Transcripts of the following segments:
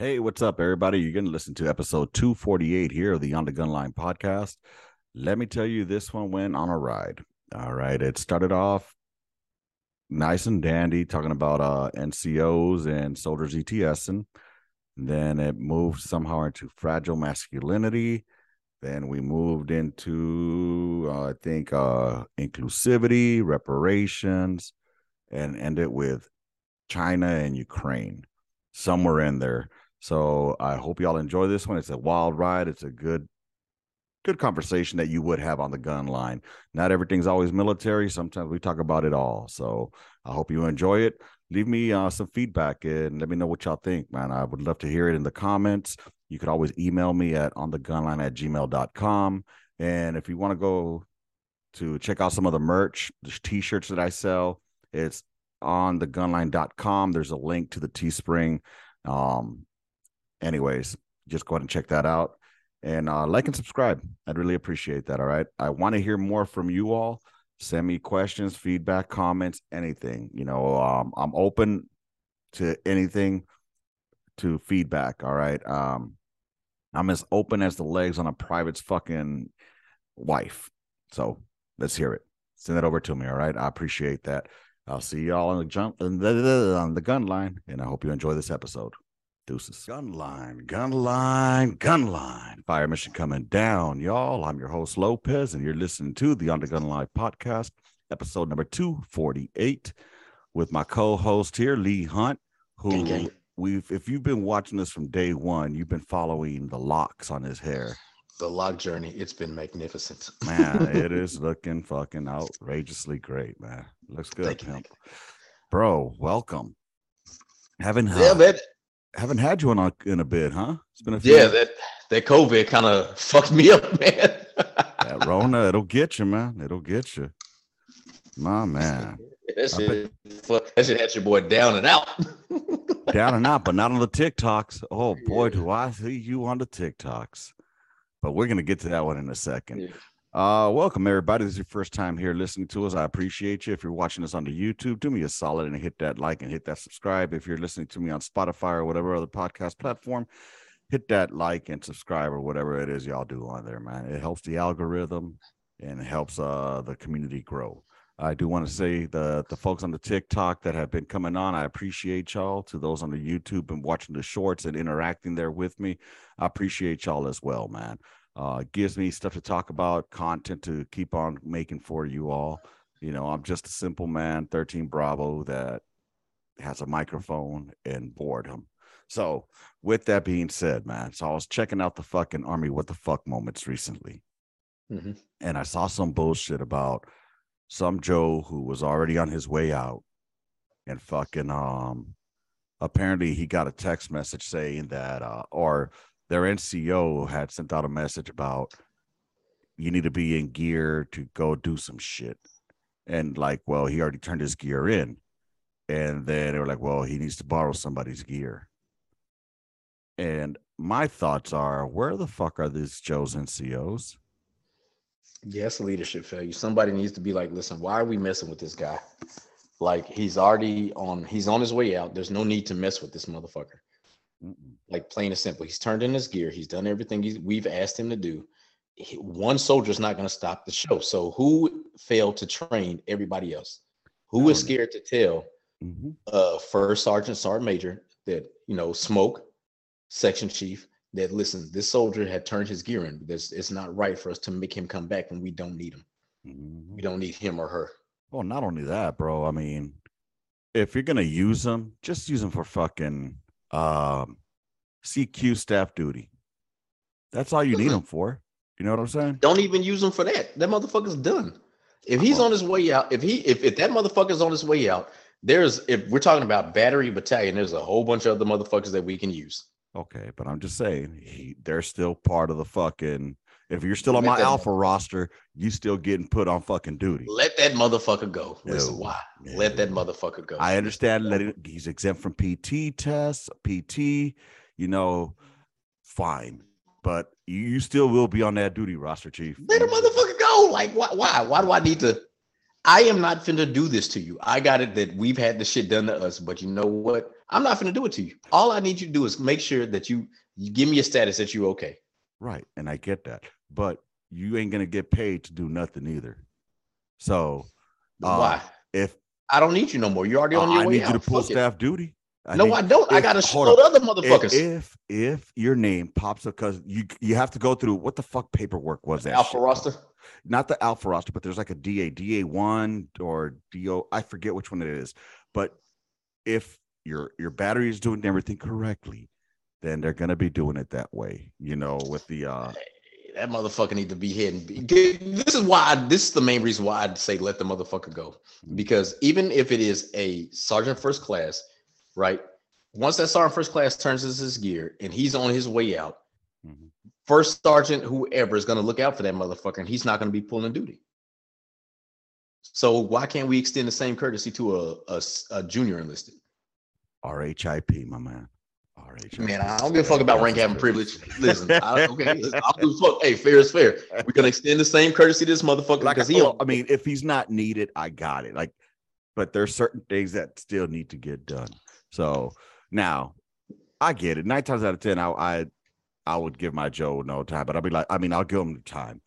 Hey, what's up, everybody? You're going to listen to episode 248 here of the On the Gun Line podcast. Let me tell you, this one went on a ride. All right. It started off nice and dandy, talking about uh, NCOs and soldiers ETS. And then it moved somehow into fragile masculinity. Then we moved into, uh, I think, uh, inclusivity, reparations, and ended with China and Ukraine somewhere in there. So I hope y'all enjoy this one. It's a wild ride. It's a good, good conversation that you would have on the gun line. Not everything's always military. Sometimes we talk about it all. So I hope you enjoy it. Leave me uh, some feedback and let me know what y'all think, man. I would love to hear it in the comments. You could always email me at on the gunline at gmail.com. And if you want to go to check out some of the merch, the t-shirts that I sell, it's on the gunline.com. There's a link to the Teespring. Um, anyways, just go ahead and check that out and uh, like and subscribe. I'd really appreciate that. All right. I want to hear more from you all. Send me questions, feedback, comments, anything. You know, um, I'm open to anything to feedback. All right. Um, I'm as open as the legs on a private's fucking wife. So let's hear it. Send it over to me. All right. I appreciate that. I'll see y'all on the jump on the gun line, and I hope you enjoy this episode. Deuces. Gun line, gun line, gun line. Fire mission coming down, y'all. I'm your host Lopez, and you're listening to the On the Gun Line podcast, episode number 248, with my co-host here, Lee Hunt, who Okay. we've if you've been watching this from day one, you've been following the locks on his hair. The lock journey, it's been magnificent. Man, it is looking fucking outrageously great, man. Looks good, Thank. Bro, welcome. Haven't yeah, haven't had you in a, in a bit, huh? It's been a few. yeah, that that COVID kind of fucked me up, man. that Rona, it'll get you, man. It'll get you. My man. that shit, fuck, that shit had your boy down and out. Down and out, but not on the TikToks. Oh boy, do I see you on the TikToks. But we're gonna get to that one in a second. Yeah. Uh, welcome everybody. This is your first time here listening to us. I appreciate you. If you're watching us on the YouTube, do me a solid and hit that like and hit that subscribe. If you're listening to me on Spotify or whatever other podcast platform, hit that like and subscribe or whatever it is y'all do on there, man. It helps the algorithm and helps uh the community grow. I do want to say the the folks on the TikTok that have been coming on, I appreciate y'all. To those on the YouTube and watching the shorts and interacting there with me, I appreciate y'all as well, man. Uh, gives me stuff to talk about, content to keep on making for you all. You know, I'm just a simple man, 13 Bravo, that has a microphone and boredom. So, with that being said, man, so I was checking out the fucking Army What the Fuck moments recently, Mhm. and I saw some bullshit about some Joe who was already on his way out and fucking um apparently he got a text message saying that uh or their NCO had sent out a message about you need to be in gear to go do some shit. And like, well, he already turned his gear in. And then they were like, well, he needs to borrow somebody's gear. And my thoughts are, where the fuck are these Joe's NCOs? It's leadership failure. Somebody needs to be like, listen, why are we messing with this guy? Like he's already on, he's on his way out. There's no need to mess with this motherfucker. Like plain and simple. He's turned in his gear. He's done everything he's, we've asked him to do. He- one soldier's not going to stop the show. So who failed to train everybody else? Who is Um, scared to tell Mhm. uh first sergeant, sergeant major that you know smoke section chief that listen, this soldier had turned his gear in. This it's not right for us to make him come back when we don't need him. Mhm. We don't need him or her. Well, not only that, bro. I mean, if you're gonna use them, just use them for fucking um, CQ staff duty. That's all you need them for. You know what I'm saying? Don't even use him for that. That motherfucker's done. If he's Oh. on his way out, if he if, if that motherfucker's on his way out, there's if we're talking about battery battalion, there's a whole bunch of other motherfuckers that we can use. Okay, but I'm just saying he, they're still part of the fucking. If you're still on Let my alpha roster, you still getting put on fucking duty. Let that motherfucker go. Listen, No. why? Let that motherfucker go. I understand letting he's exempt from PT tests, PT, you know, fine, but you, still will be on that duty roster, chief. Let a motherfucker go. Like, why? Why? Why do I need to? I am not finna do this to you. I got it that we've had the shit done to us, but you know what? I'm not gonna do it to you. All I need you to do is make sure that you you give me a status that you're okay. Right. And I get that. But you ain't gonna get paid to do nothing either. So uh, Why? if I don't need you no more. You're already on your I way need out. you to pull Fuck it. staff duty. no, need- I don't. I got to show on. other motherfuckers. if, if if your name pops up because you you have to go through what the fuck paperwork was that Alpha shit roster. not the alpha roster but there's like a da da one or do i forget which one it is but if your your battery is doing everything correctly then they're gonna be doing it that way you know with the uh That motherfucker need to be hidden. This is why. I, this is the main reason why I'd say let the motherfucker go. Because even if it is a sergeant first class, right? Once that sergeant first class turns his his gear and he's on his way out, Mhm. first sergeant whoever is going to look out for that motherfucker, and he's not going to be pulling duty. So why can't we extend the same courtesy to a a junior enlisted? rhip my man RHIP. Man, I don't give a fuck about rank having Privilege. privilege. Listen, I, okay, listen, I don't give a fuck. Hey, fair is fair. We're gonna extend the same courtesy to this motherfucker like because I, he. well, I mean, if he's not needed, I got it. Like, but there's certain things that still need to get done. So now I get it. Nine times out of ten, I I, I would give my Joe no time, but I'll be like, I mean, I'll give him time,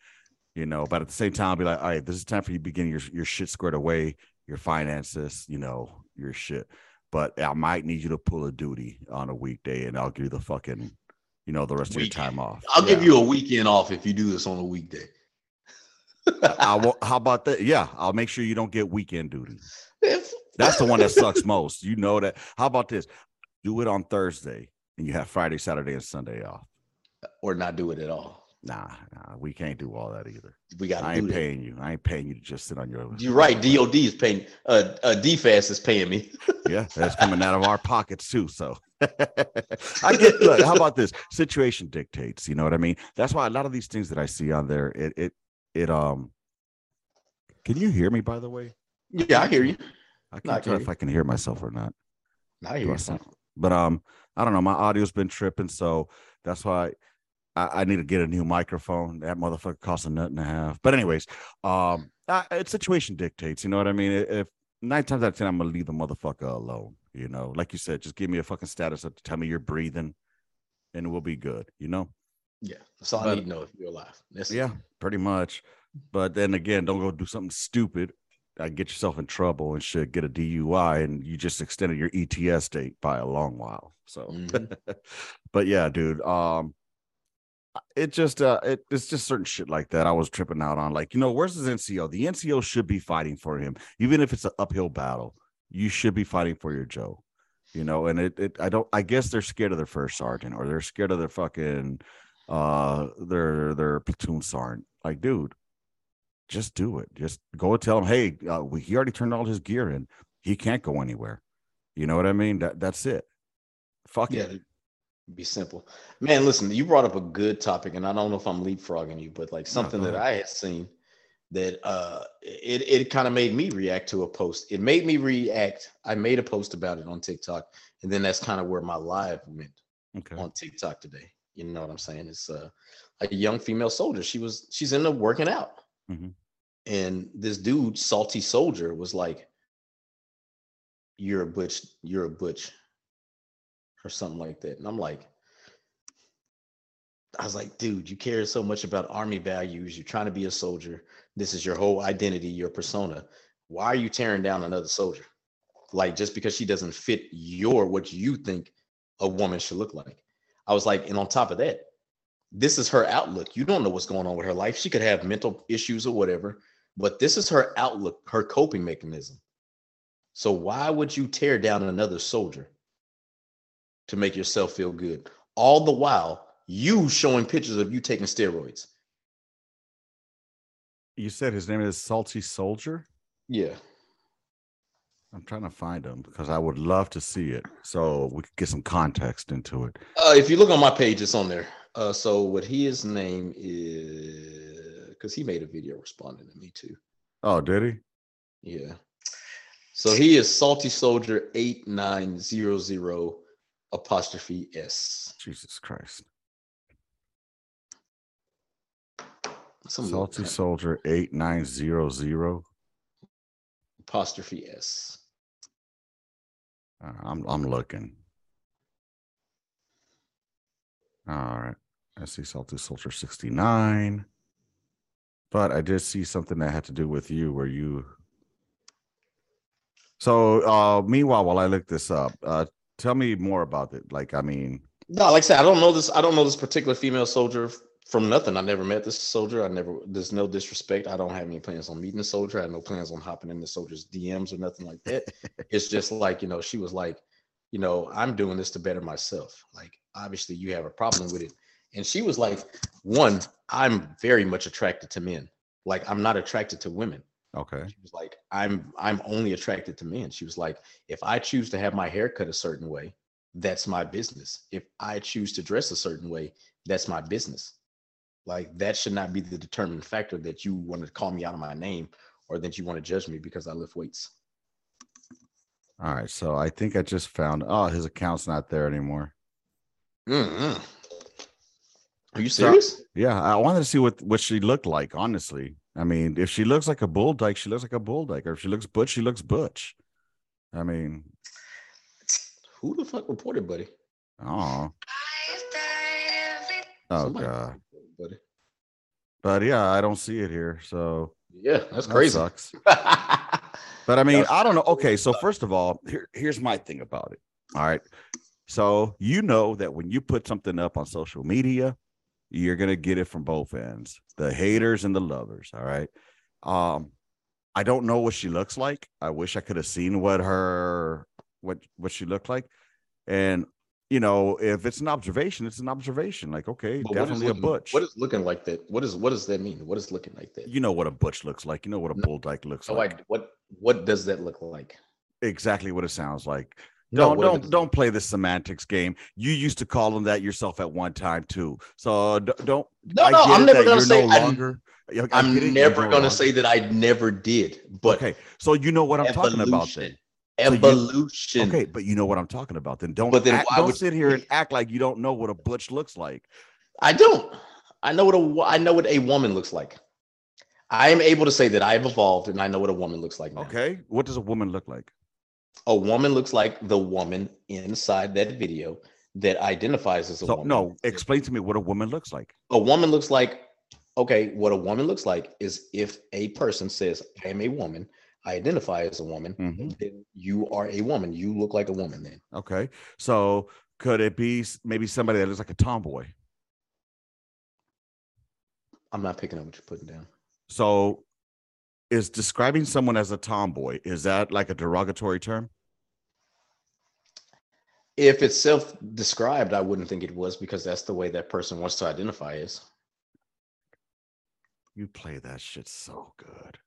you know. But at the same time, I'll be like, all right, this is time for you to begin your your shit squared away, your finances, you know, your shit. But I might need you to pull a duty on a weekday, and I'll give you the fucking, you know, the rest of your time off. I'll give you a weekend off if you do this on a weekday. I will, how about that? Yeah, I'll make sure you don't get weekend duty. That's the one that sucks most. You know that. How about this? Do it on Thursday and you have Friday, Saturday, and Sunday off. or not do it at all. Nah, nah, we can't do all that either. We got I ain't that. paying you. I ain't paying you to just sit on your. You're right. DOD is paying. Uh, uh, DFAS is paying me. Yeah, that's coming out of our pockets too. So I get. Look, how about this? Situation dictates. You know what I mean? That's why a lot of these things that I see on there, it it it um. Can you hear me? By the way, Yeah, I hear you. I can't can tell if. I can hear myself or not. I hear you. But um, I don't know. My audio's been tripping, so that's why I, I need to get a new microphone. That motherfucker costs a nut and a half. But anyways, um, I, it's situation dictates. You know what I mean? If nine times out of ten, I'm gonna leave the motherfucker alone. You know, like you said, just give me a fucking status. Of, tell me you're breathing, and we'll be good. You know? Yeah, that's all I need to know if you're alive. That's. Yeah, pretty much. But then again, don't go do something stupid. I get yourself in trouble and shit. Get a DUI, and you just extended your ETS date by a long while. So, Mhm. but yeah, dude. Um, it just uh, it, it's just certain shit like that. I was tripping out on. Like, you know, where's his NCO? The NCO should be fighting for him, even if it's an uphill battle. You should be fighting for your Joe. You know, and it, it I don't. I guess they're scared of their first sergeant, or they're scared of their fucking uh their their platoon sergeant. Like, dude, just do it. Just go and tell him, hey, uh, we, he already turned all his gear in. He can't go anywhere. You know what I mean? That that's it. Fuck Yeah, it. Be simple. Man, listen, you brought up a good topic, and I don't know if I'm leapfrogging you, but like something go that. I had seen that uh it it kind of made me react to a post. It made me react. I made a post about it on TikTok, and then that's kind of where my live went Okay. on TikTok today. You know what I'm saying? It's uh, a young female soldier. She was she's in the working out, Mhm. and this dude, salty soldier, was like, "You're a butch. You're a butch," or something like that. And I'm like, I was like, dude, you care so much about army values. You're trying to be a soldier. This is your whole identity, your persona. Why are you tearing down another soldier? Like just because she doesn't fit your what you think a woman should look like. I was like, and on top of that, this is her outlook. You don't know what's going on with her life. She could have mental issues or whatever, but this is her outlook, her coping mechanism. So why would you tear down another soldier to make yourself feel good? All the while, you showing pictures of you taking steroids. You said his name is Salty Soldier. Yeah. I'm trying to find him because I would love to see it so we could get some context into it. Uh, if you look on my page, it's on there. Uh, so what his name is, because he made a video responding to me too. Oh, did he? Yeah. So he is Salty Soldier 8900 apostrophe S. Jesus Christ. Some Salty. Soldier 8900. apostrophe S. Uh, I'm I'm looking. All right. I see Salty Soldier 69. But I did see something that had to do with you where you so uh meanwhile while I look this up, uh tell me more about it. Like I mean No, like I said, I don't know this. I don't know this particular female soldier from nothing. I never met this soldier. I never. There's no disrespect. I don't have any plans on meeting the soldier. I have no plans on hopping in the soldier's DMs or nothing like that. it's just like you know, she was like, you know, I'm doing this to better myself. Like obviously you have a problem with it, and she was like, one, I'm very much attracted to men. Like I'm not attracted to women. Okay. She was like, I'm I'm only attracted to men. She was like, if I choose to have my hair cut a certain way, that's my business. If I choose to dress a certain way, that's my business. Like that should not be the determining factor that you want to call me out of my name or that you want to judge me because I lift weights. All right. So I think I just found oh his account's not there anymore. Mm-mm. Are you So- serious? Yeah, I wanted to see what what she looked like, honestly. I mean, if she looks like a bull dyke, she looks like a bull dyke. Or if she looks butch, she looks butch. I mean, Who the fuck reported, buddy? oh, oh Somebody god. buddy. But yeah, I don't see it here. So Yeah, that's that crazy. sucks. But I mean, I don't know. Okay, so first of all, here, here's my thing about it. All right. So you know that when you put something up on social media, you're gonna get it from both ends, the haters and the lovers. All right. Um, I don't know what she looks like. I wish I could have seen what her what what she looked like. And you know, if it's an observation, it's an observation. Like, okay, But definitely a butch. What is looking like that? What is what does that mean? What is looking like that? you know what a butch looks like. You know what a No. bull dyke looks So like. I, what what does that look like? exactly what it sounds like. No, Don't what don't don't play the semantics game. You used to call them that yourself at one time too. So don't. No, I no, get I'm never gonna say no I'm- longer. I- I get it, I'm never gonna longer- say that I never did. But okay, so you know what I'm talking about then. So you- Evolution. Okay, but you know what I'm talking about then. Don't But then act- why don't would- sit here and act like you don't know what a butch looks like. I don't. I know what a wo- I know what a woman looks like. I am able to say that I've evolved and I know what a woman looks like now. Okay, what does a woman look like? A woman looks like the woman inside that video that identifies as a So woman. no, explain to me what a woman looks like. a woman looks like okay what a woman looks like is if a person says i am a woman i identify as a woman Mhm. then you are a woman you look like a woman then Okay, so could it be maybe somebody that looks like a tomboy? i'm not picking up what you're putting down So is describing someone as a tomboy, is that like a derogatory term? if it's self-described i wouldn't think it was because that's the way that person wants to identify as You play that shit so good.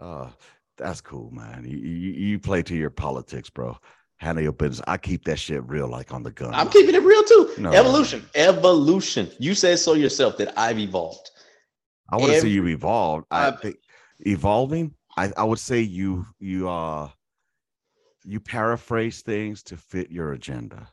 Uh that's cool, man. You, you you play to your politics, bro. Handle your business. I keep that shit real, like on the gun. i'm keeping it real too No. evolution evolution you said so yourself that i've evolved I want to see you evolve. I I've- think evolving. I I would say you you uh you paraphrase things to fit your agenda.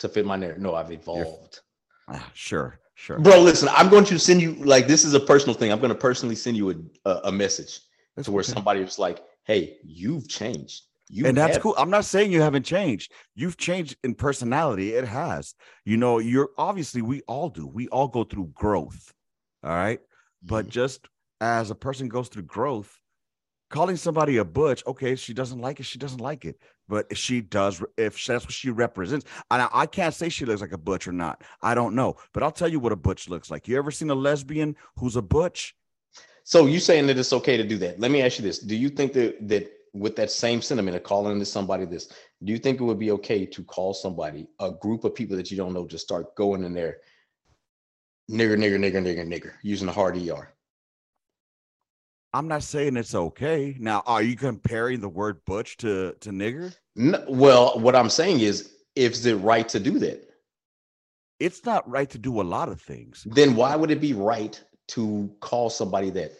to fit my narrative no i've evolved Ah, sure, sure. bro listen i'm going to send you like this is a personal thing i'm going to personally send you a, a, a message That's to where okay. somebody was like, "Hey, you've changed." You and that's have- cool. I'm not saying you haven't changed. You've changed in personality. It has. You know, you're obviously we all do. We all go through growth. All right. But Mhm. just as a person goes through growth, calling somebody a butch, okay, she doesn't like it, she doesn't like it. But if she does, if that's what she represents, and I, I can't say she looks like a butch or not. I don't know. But I'll tell you what a butch looks like. You ever seen a lesbian who's a butch? So you saying that it's okay to do that? Let me ask you this: Do you think that that with that same sentiment of calling to somebody this, do you think it would be okay to call somebody a group of people that you don't know just start going in there, nigger, nigger, nigger, nigger, nigger, using the hard er? I'm not saying it's okay. Now, are you comparing the word butch to to nigger? No, well, what I'm saying is, is it right to do that? it's not right to do a lot of things. Then why would it be right to call somebody that?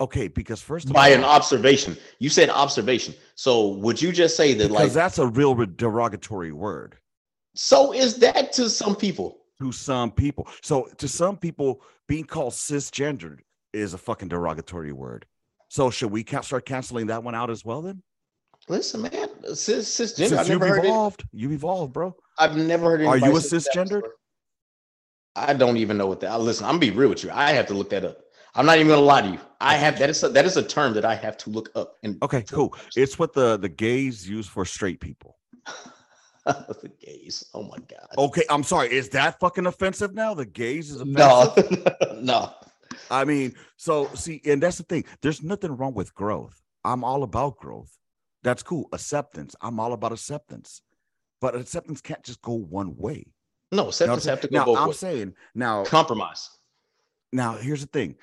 Okay, because first of by all, an observation. You said observation. So would you just say that like that's a real derogatory word so is that to some people? to some people. So to some people, being called cisgendered is a fucking derogatory word. So should we ca- start canceling that one out as well? Then Listen, man, cis, cisgender. Since you've never heard it. evolved, you've evolved, bro. I've never heard. Are you a cisgender? I don't even know what that. Listen, I'm gonna be real with you. I have to look that up. I'm not even gonna lie to you. I have that is a, that is a term that I have to look up. And Okay, cool. It's what the the gays use for straight people. the gays. Oh my god. Okay, I'm sorry. Is that fucking offensive now? The gays is offensive. no, no. I mean, so see, and that's the thing. There's nothing wrong with growth. I'm all about growth. That's cool. Acceptance. I'm all about acceptance. But acceptance can't just go one way. No, You know what I'm acceptance saying? have to go now, both I'm ways. saying now, Compromise. now here's the thing.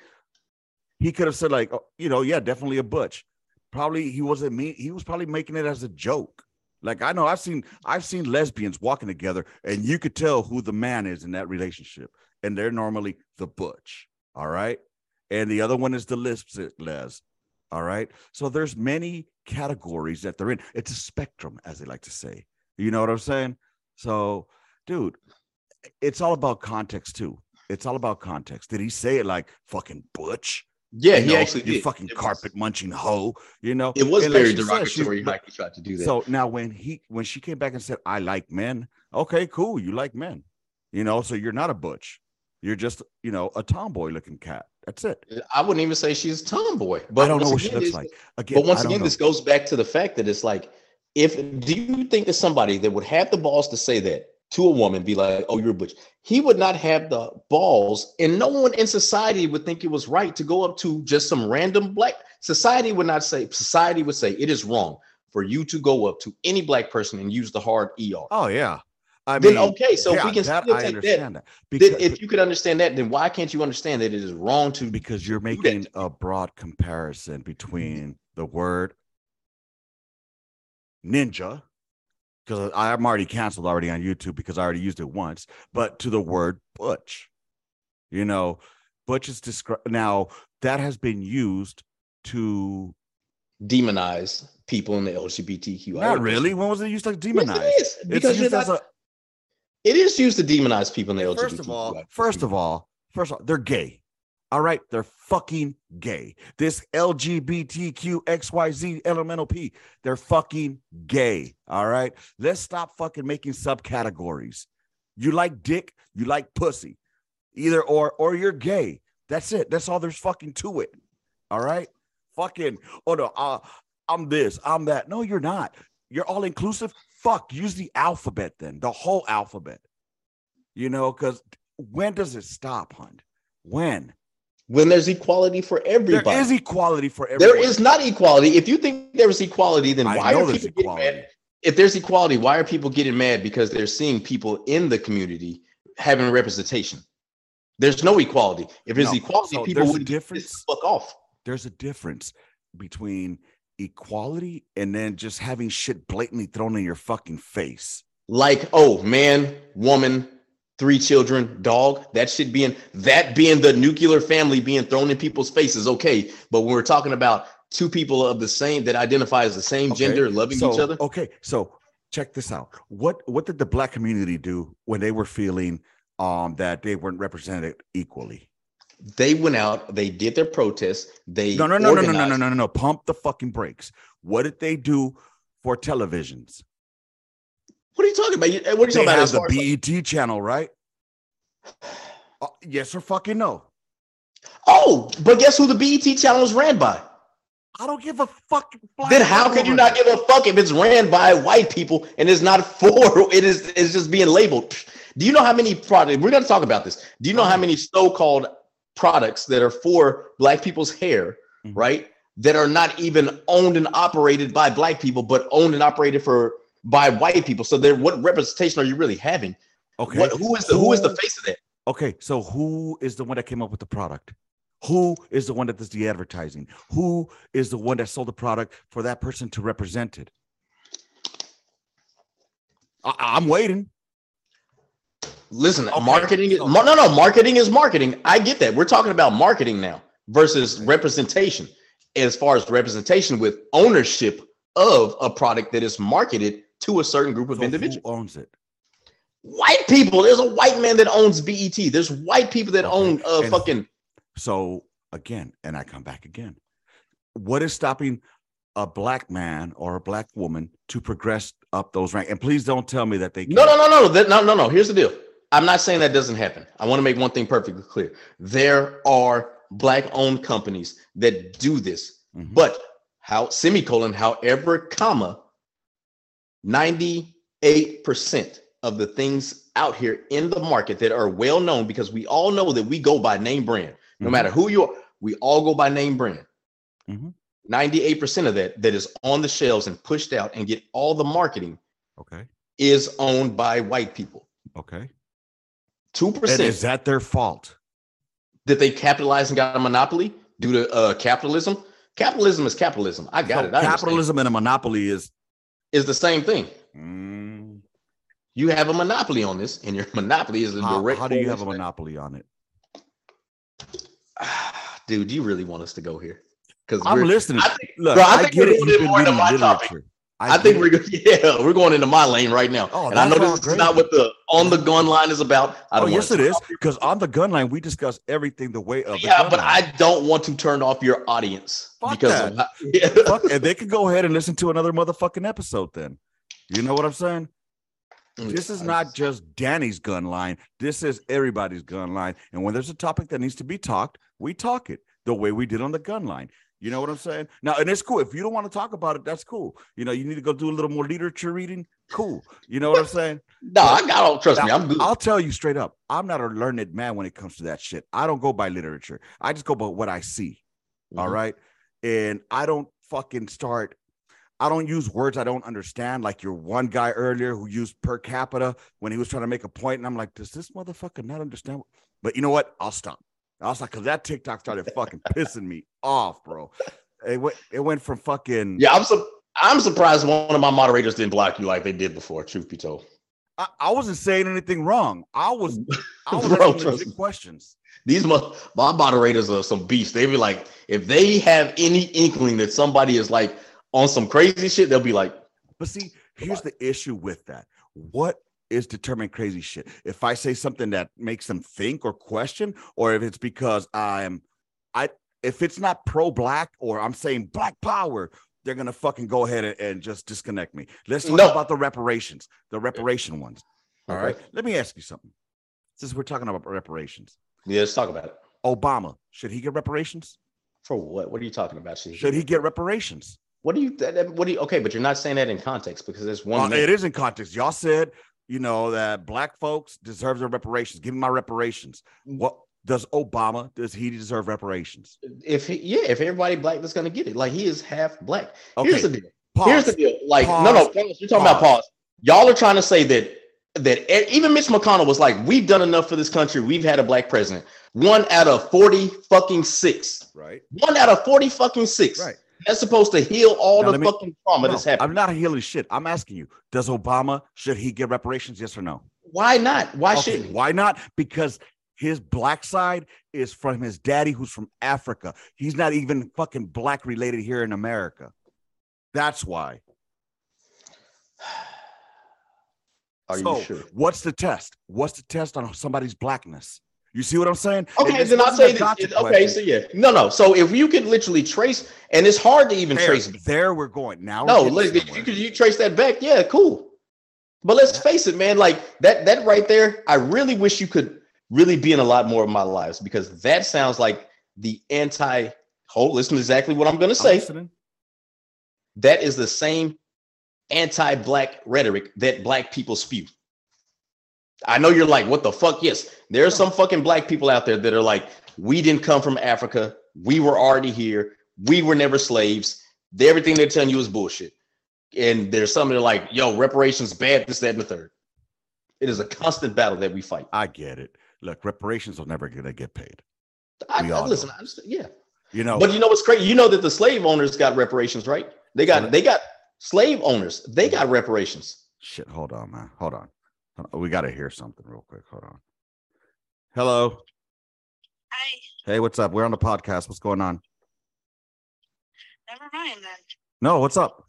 He could have said, like, oh, you know, yeah, definitely a butch. Probably he wasn't mean. He was probably making it as a joke. Like I know I've seen I've seen lesbians walking together, and you could tell who the man is in that relationship. And they're normally the butch. All right. And the other one is the lipstick les. All right. So there's many categories that they're in. It's a spectrum, as they like to say. You know what I'm saying? So, dude, it's all about context too. It's all about context. Did he say it like fucking butch? Yeah, You he know, actually you did. fucking It was- carpet munching hoe. You know, It was And very said, derogatory. she's- Like he tried to do that. so now when he when she came back and said, I like men, okay, cool. You like men, you know, so you're not a butch. You're just, you know, a tomboy looking cat. That's it. I wouldn't even say she's a tomboy. But I don't know what she looks like. Again, But once again, know. this goes back to the fact that it's like, if do you think that somebody that would have the balls to say that to a woman, be like, "Oh, you're a butch," he would not have the balls, and no one in society would think it was right to go up to just some random black. Society would not say. Society would say it is wrong for you to go up to any black person and use the hard er. oh yeah. I then mean, okay, so if yeah, we can that still take that, understand that. then Because, if you could understand that, then why can't you understand that it is wrong to because you're making a broad comparison between the word ninja because i'm already canceled already on youtube because i already used it once but to the word butch you know butch is described now that has been used to demonize people in the LGBTQ. not really when was it used to demonize Yes, it is. it's Because you're used as a it is used to demonize people in the first of all first of all first of all they're gay. All right? They're fucking gay. This lgbtq xyz LMNOP they're fucking gay. All right? Let's stop fucking making subcategories. You like dick? You like pussy. Either or or you're gay. That's it. That's all there's fucking to it. All right? Fucking oh no uh, i'm this i'm that. No you're not. You're all inclusive fuck use the alphabet then the whole alphabet you know because when does it stop hunt when when there's equality for everybody. there is equality for everyone There is not equality. If you think there is equality, then I why are people getting mad? If there's equality, why are people getting mad because they're seeing people in the community having representation? There's no equality. If there's No. equality, So people would difference. Fuck off. there's a difference between equality and then just having shit blatantly thrown in your fucking face Like, oh, man, woman, three children, dog. That shit being that being the nuclear family being thrown in people's faces, okay. But when we're talking about two people of the same that identify as the same Okay, gender, loving so, each other, Okay, so check this out. What what did the black community do when they were feeling um that they weren't represented equally? They went out, they did their protests, they No, no, no, no, no, no, no, no, no, no. Pump the fucking brakes. What did they do for televisions? What are you talking about? What are you They talking about? the as, like- BET channel, right? Uh, yes or fucking no? oh, but guess who the BET channel is ran by? I don't give a fuck. Then how can you not give a fuck if it's ran by white people and it's not for it is it's just being labeled? Do you know how many products we're gonna talk about this? Do you know how many so-called products that are for black people's hair, Mhm. right? That are not even owned and operated by black people, but owned and operated for by white people. So then what representation are you really having? Okay. What who is the who is the face of that? Okay, so who is the one that came up with the product? Who is the one that does the advertising? Who is the one that sold the product for that person to represent it? I, I'm waiting. Listen, Okay, marketing is mar- no, no, marketing is marketing. I get that. We're talking about marketing now versus representation. As far as representation with ownership of a product that is marketed to a certain group of So who individuals. owns it? White people. There's a white man that owns BET. There's white people that Okay, own uh and- fucking So again, and I come back again. What is stopping a black man or a black woman to progress up those ranks. And please don't tell me that they No, can't. no, no, no, that, no, no, no. Here's the deal. I'm not saying that doesn't happen. I want to make one thing perfectly clear. There are black-owned companies that do this, Mhm. but how semicolon, however, comma, 98% of the things out here in the market that are well known because we all know that we go by name brand. No Mhm. matter who you are, we all go by name brand. Mhm. 98% of that that is on the shelves and pushed out and get all the marketing Okay. is owned by white people. Okay. Two And percent is that their fault? that they capitalized and got a monopoly due to uh, capitalism. Capitalism is capitalism. I got So it. I understand. capitalism and a monopoly is is the same thing. mm, You have a monopoly on this, and your monopoly is a how, direct. how do you have a monopoly on it? Dude, you really want us to go here? Because I'm listening. I think, Look, bro, I I, think get we're it. going You've been more into reading my topic. literature. I, think get we're go- yeah, we're going into my lane right now. Oh, and I know that's all this is not what the on the gun line is about. I Oh, don't yes, want it to is. Because on the gun line, we discuss everything the way of the Yeah, gun but line. I don't want to turn off your audience Fuck because that. of yeah. Fuck, and they could go ahead and listen to another motherfucking episode then. You know what I'm saying? Mm, this is not just Danny's gun line. This is everybody's gun line. And when there's a topic that needs to be talked, we talk it the way we did on the gun line. You know what I'm saying? Now, and it's cool. If you don't want to talk about it, that's cool. You know, you need to go do a little more literature reading. Cool. You know what I'm saying? No, I got all. Trust me, I'm good. I'll tell you straight up. I'm not a learned man when it comes to that shit. I don't go by literature. I just go by what I see. All Mhm. right. And I don't fucking start. I don't use words I don't understand. Like your one guy earlier who used per capita when he was trying to make a point, And I'm like, does this motherfucker not understand? But you know what? I'll stop. I'll stop because that TikTok started fucking pissing me off, bro. It went, it went from fucking. Yeah, I'm su- I'm surprised one of my moderators didn't block you like they did before. Truth be told, I, I wasn't saying anything wrong. I was, I was Bro, asking trust legit me. questions. these mo- my moderators are some beasts. They be like, if they have any inkling that somebody is like on some crazy shit, they'll be like, But see, here's the issue with that. What is determined crazy shit? If I say something that makes them think or question, or if it's because I'm, I, if it's not pro black or I'm saying black power, they're gonna fucking go ahead and, and just disconnect me. Let's talk No. about the reparations, the reparation ones. All Okay. right. Let me ask you something. Since we're talking about reparations, yeah, let's talk about it. Obama should he get reparations? For what? What are you talking about? Should Should he get reparations? What do you? What do you? Okay, but you're not saying that in context because there's one. Uh, man. it is in context. Y'all said, you know, that black folks deserve their reparations. Give me my reparations. Mm. What does Obama? Does he deserve reparations? If he, yeah, if everybody black that's gonna get it, like he is half black. Okay. Here's the deal. Pause. Here's the deal. Like, Pause. no, no, pause. You're talking about Pause. pause. Y'all are trying to say that that even Mitch McConnell was like, we've done enough for this country. We've had a black president. One out of 40 fucking six. right. One out of 40 fucking six. Right. That's supposed to heal all Now, the me- fucking trauma No, that's happened. I'm not healing shit. I'm asking you, does Obama should he get reparations? Yes or no? Why not? Why Okay, shouldn't he? Why not? Because his black side is from his daddy, who's from Africa. He's not even fucking black related here in America. That's why. Are So, you sure? What's the test? What's the test on somebody's blackness? You see what I'm saying? Okay, This then I'll wasn't say this. gotcha Okay, so yeah. No, no. So if you could literally trace, and it's hard to even there, trace there we're going. Now, No, we're look, you somewhere. could you trace that back, yeah, cool. But let's face it, man, like that that right there, I really wish you could really be in a lot more of my lives because that sounds like the anti hold listen to exactly what I'm gonna I'm say. That is the same anti-black rhetoric that black people spew. I know you're like, what the fuck? Yes, there are some fucking black people out there that are like, we didn't come from Africa, we were already here, we were never slaves. Everything they're telling you is bullshit. And there's some that are like, yo, reparations bad, this, that, and the third. It is a constant battle that we fight. I get it. Look, reparations are never gonna get paid. I, I- all listen. I yeah. You know, But you know what's crazy? You know that the slave owners got reparations, right? They got they got slave owners, they got reparations. shit. Hold on, man. Hold on. We gotta hear something real quick. Hold on. Hello. Hi, Hey, what's up? We're on the podcast. What's going on? never mind then. No, what's up?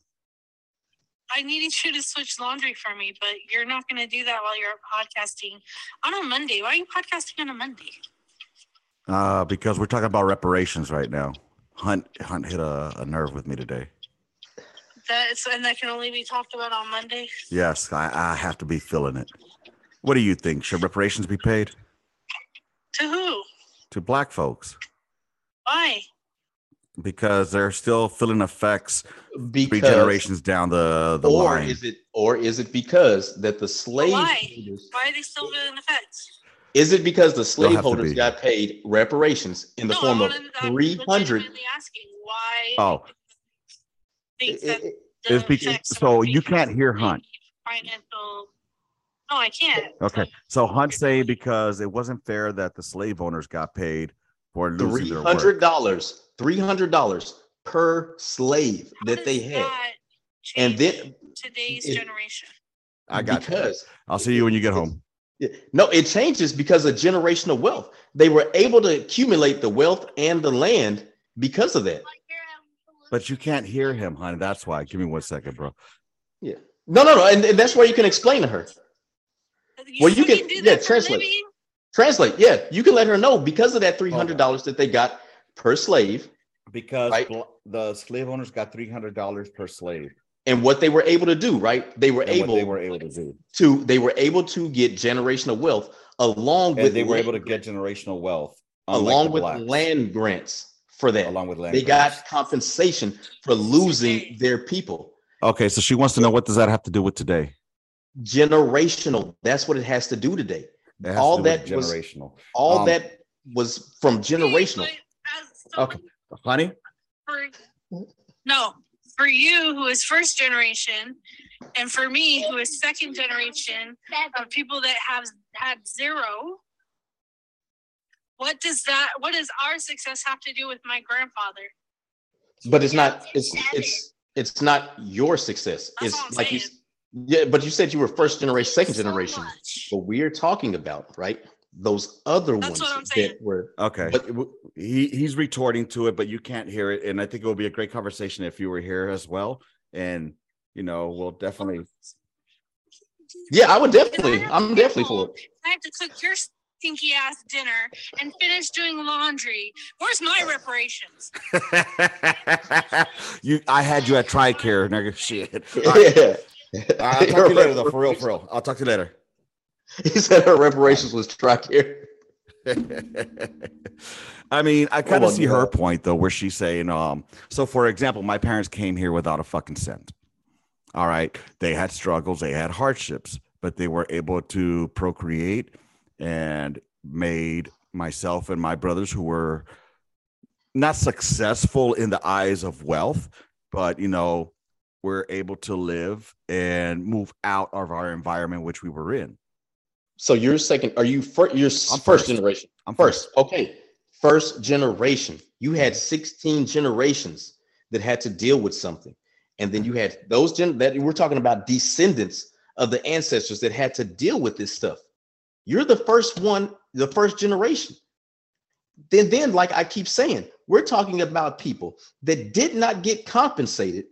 I needed you to switch laundry for me, but you're not going to do that while you're podcasting on a Monday. Why are you podcasting on a Monday? Uh, because we're talking about reparations right now. Hunt Hunt hit a, a nerve with me today. That's and that can only be talked about on Monday. Yes, I, I have to be filling it. What do you think? Should reparations be paid To who? to black folks? Why? Because they're still feeling effects three generations down the, the or line. is it, or is it because that the slave why? holders- Why are they still feeling effects? Is it because the slave have to holders be. got paid reparations in the No, form of three hundred? asking why. Oh. Think that the it's bec- effects so you can't hear Hunt. Financial. No, I can't. Okay. So Hunt say because it wasn't fair that the slave owners got paid for losing Three their hundred work. dollars, three hundred dollars per slave How that they had, that and then today's it- generation. I got you. because I'll see you when you get home. No, it changes because of generational wealth. They were able to accumulate the wealth and the land because of that. But you can't hear him, honey. That's why. Give me one second, bro. Yeah. No, no, no. And, and that's why you can explain to her. Well, you fucking can- do yeah, that translate. living? Translate. Yeah. You can let her know because of that $300 that they got per slave Because Right. the slave owners got three hundred dollars per slave. and what they were able to do, right? They were and able they were able to do, to they were able to get generational wealth along with they were able to get generational wealth along with blacks, land grants for that. along with land. they grants. got compensation for losing their people. Okay, so she wants to know what does that have to do with today? Generational. That's what it has to do today. It All to do with that was- generational. All Um, that was from generational. But as someone Okay, honey. for- no, for you who is first generation, and for me who is second generation of people that have had zero. What does that? What does our success have to do with my grandfather? But it's not. It's it's it's not your success. That's it's what I'm like you. Yeah, but you said you were first generation, second generation. But we're talking about right those other That's ones what I'm saying. that were. Okay, But- but he he's retorting to it, but you can't hear it, and I think it would be a great conversation if you were here as well. And you know, we'll definitely. Yeah, I would If I definitely. I'm to definitely for it. I have to cook your stinky ass dinner and finish doing laundry. Where's my reparations? you, I had you at Tricare, nigga. Shit. All right, Yeah. I'll talk to you later, though. For real, for real. I'll talk to you later. He said her reparations was Tricare. I mean, I kind of see her point though, where she's saying, um, so for example, my parents came here without a fucking cent. All right. They had struggles, they had hardships, but they were able to procreate and made myself and my brothers who were not successful in the eyes of wealth, but you know, we're able to live and move out of our environment which we were in. So you're second. Are you first? You're I'm first first. generation. I'm First, okay. First generation. You had 16 generations that had to deal with something. And then you had those gen that we're talking about descendants of the ancestors that had to deal with this stuff. You're the first one, the first generation. Then, then, like I keep saying, we're talking about people that did not get compensated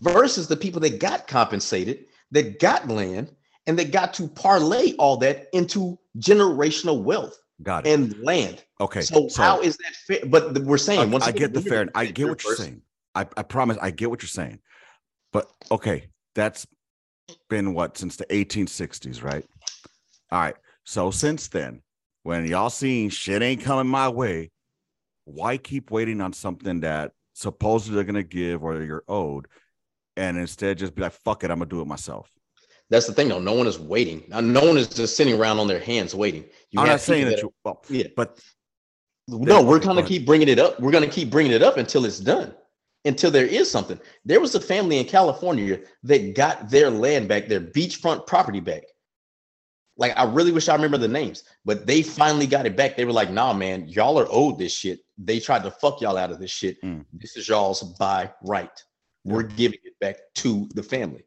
versus the people that got compensated, that got land, and that got to parlay all that into generational wealth Got it. and land. Okay. So, how is that fair? But we're saying Okay, once I again, get the fair. I get get what you're first. saying. I, I promise. I get what you're saying. But okay, that's been what since the 1860s, right? All right. So since then, when y'all seen shit ain't coming my way, why keep waiting on something that supposedly they're gonna give or you're owed, and instead just be like, "Fuck it, I'm gonna do it myself." That's the thing, though. No one is waiting. Now, no one is just sitting around on their hands waiting. You I'm not saying people that you. Well, Yeah. but No, we're gonna keep bringing it up. We're gonna keep bringing it up until it's done, until there is something. There was a family in California that got their land back, their beachfront property back. Like I really wish I remember the names, but they finally got it back. They were like, "Nah, man, y'all are owed this shit. They tried to fuck y'all out of this shit. Mm. This is y'all's by right. We're giving it back to the family."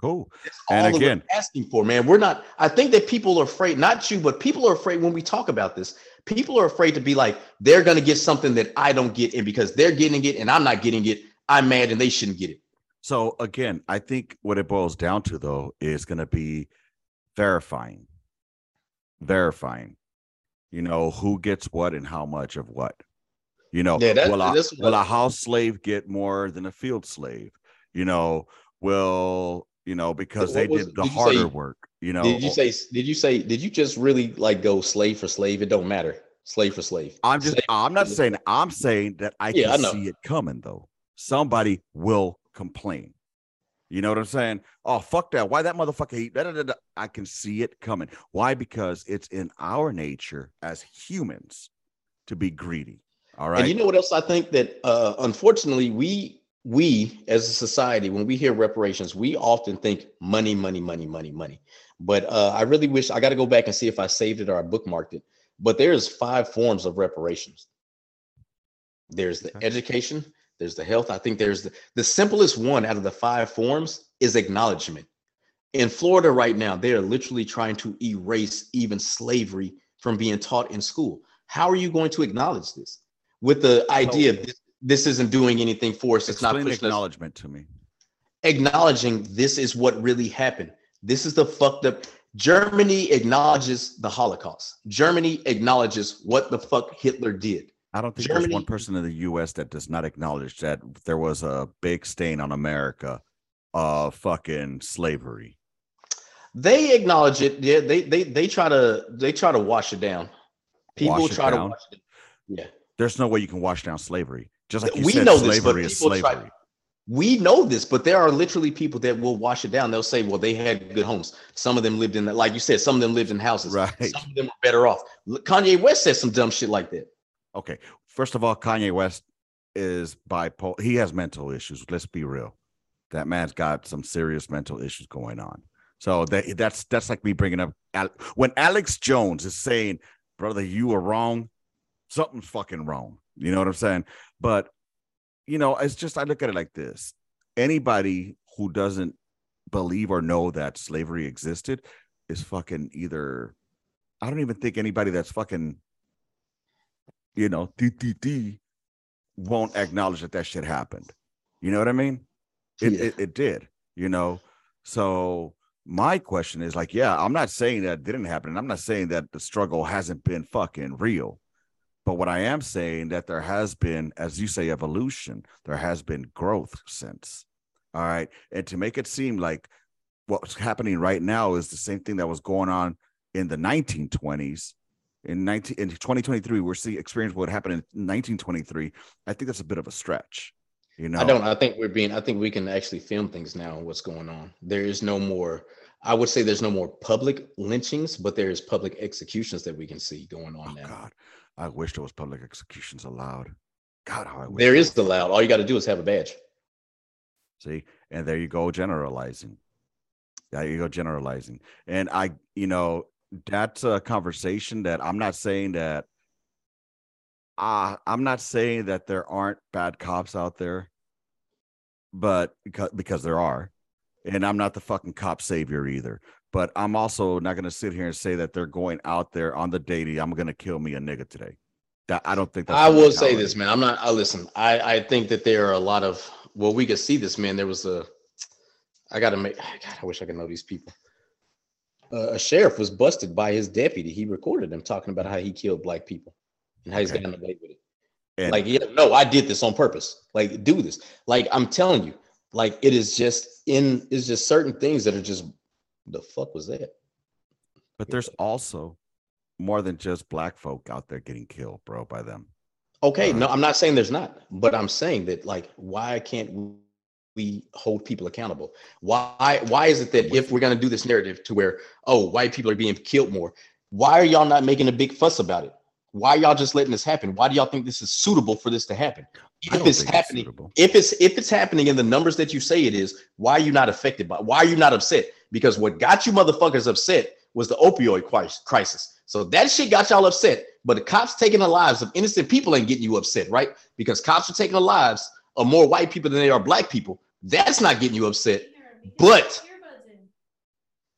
cool. all And again- asking for, man. We're not. I think that people are afraid, not you, but people are afraid when we talk about this. People are afraid to be like, they're gonna get something that I don't get, and because they're getting it and I'm not getting it, I'm mad and they shouldn't get it. So again, I think what it boils down to though is going to be verifying, verifying, you know, who gets what and how much of what. You know, Yeah, that- will, a, will a house slave get more than a field slave? you know, will you know because they was- did the did harder say- work. You know, Did you say? Did you say? Did you just really like go slave for slave? It don't matter. Slave for slave. I'm just Slave- I'm not saying I'm saying that I Yeah, can I see it coming though. Somebody will complain. You know what I'm saying? Oh fuck that! Why that motherfucker? He, da, da, da, da. I can see it coming. Why? Because it's in our nature as humans to be greedy. All right. And you know what else I think that uh, unfortunately we we as a society when we hear reparations we often think money money money money money. But uh, I really wish I got to go back and see if I saved it or I bookmarked it. But there's five forms of reparations. There's the Okay. education. There's the health. I think there's the, the simplest one out of the five forms is acknowledgement. In Florida right now, they are literally trying to erase even slavery from being taught in school. How are you going to acknowledge this? With the idea this, this isn't doing anything for us, it's not Explain pushing us acknowledgement to me. acknowledging this is what really happened. This is the fucked up. Germany acknowledges the Holocaust. Germany acknowledges what the fuck Hitler did. I don't think there's one person in the U.S. that does not acknowledge that there was a big stain on America of fucking slavery. They acknowledge it. Yeah, they they they try to they try to wash it down. People Wash try to wash it. Yeah. There's no way you can wash down slavery. Just like you We said, know this, but slavery is people try- slavery. We know this, but there are literally people that will wash it down. They'll say, well, they had good homes. Some of them lived in that, like you said, some of them lived in houses. Right. Some of them were better off. Kanye West said some dumb shit like that. Okay. First of all, Kanye West is bipolar. He has mental issues. Let's be real. That man's got some serious mental issues going on. So that that's that's like me bringing up Al- when Alex Jones is saying, "Brother, you are wrong. Something's fucking wrong." You know what I'm saying? But you know, it's just I look at it like this: anybody who doesn't believe or know that slavery existed is fucking either. I don't even think anybody that's fucking you know, DDD won't acknowledge that that shit happened. You know what I mean? It, Yeah. it, it did, you know? So my question is like, yeah, I'm not saying that didn't happen. and I'm not saying that the struggle hasn't been fucking real. But what I am saying that there has been, as you say, evolution, there has been growth since. All right. And to make it seem like what's happening right now is the same thing that was going on in the 1920s in 19 in 2023 we're seeing experience what happened in 1923 i think that's a bit of a stretch you know I don't. I think we're being. I think we can actually film things now. What's going on? There is no more. I would say there's no more public lynchings, but there is public executions that we can see going on oh now. god i wish there was public executions allowed god how i wish There is the loud. All you got to do is have a badge. see and there you go generalizing there you go generalizing and i you know that's a conversation that i'm not saying that uh, i'm not saying that there aren't bad cops out there but because because there are and i'm not the fucking cop savior either but i'm also not going to sit here and say that they're going out there on the daily i'm going to kill me a nigga today that i don't think that's I will say this, man. I'm not. I listen. I I think that there are a lot of. Well, we could see this, man. There was a. I got to make. God, I wish I could know these people. Uh, a sheriff was busted by his deputy. He recorded him talking about how he killed black people and how he's Okay. gotten away with it. And- like, yeah, no, I did this on purpose. Like, do this. Like, I'm telling you, like, it is just in. It's just certain things that are just. The fuck was that? but there's also more than just black folk out there getting killed bro by them Okay, Uh, no, I'm not saying there's not, but I'm saying that like, why can't we hold people accountable? Why why is it that if we're gonna do this narrative to where oh white people are being killed more, why are y'all not making a big fuss about it? Why are y'all just letting this happen? Why do y'all think this is suitable for this to happen? If it's happening, suitable. if it's if it's happening in the numbers that you say it is, why are you not affected by? Why are you not upset? Because what got you motherfuckers upset was the opioid crisis. So that shit got y'all upset. But the cops taking the lives of innocent people ain't getting you upset, right? Because cops are taking the lives of more white people than they are black people. That's not getting you upset. But-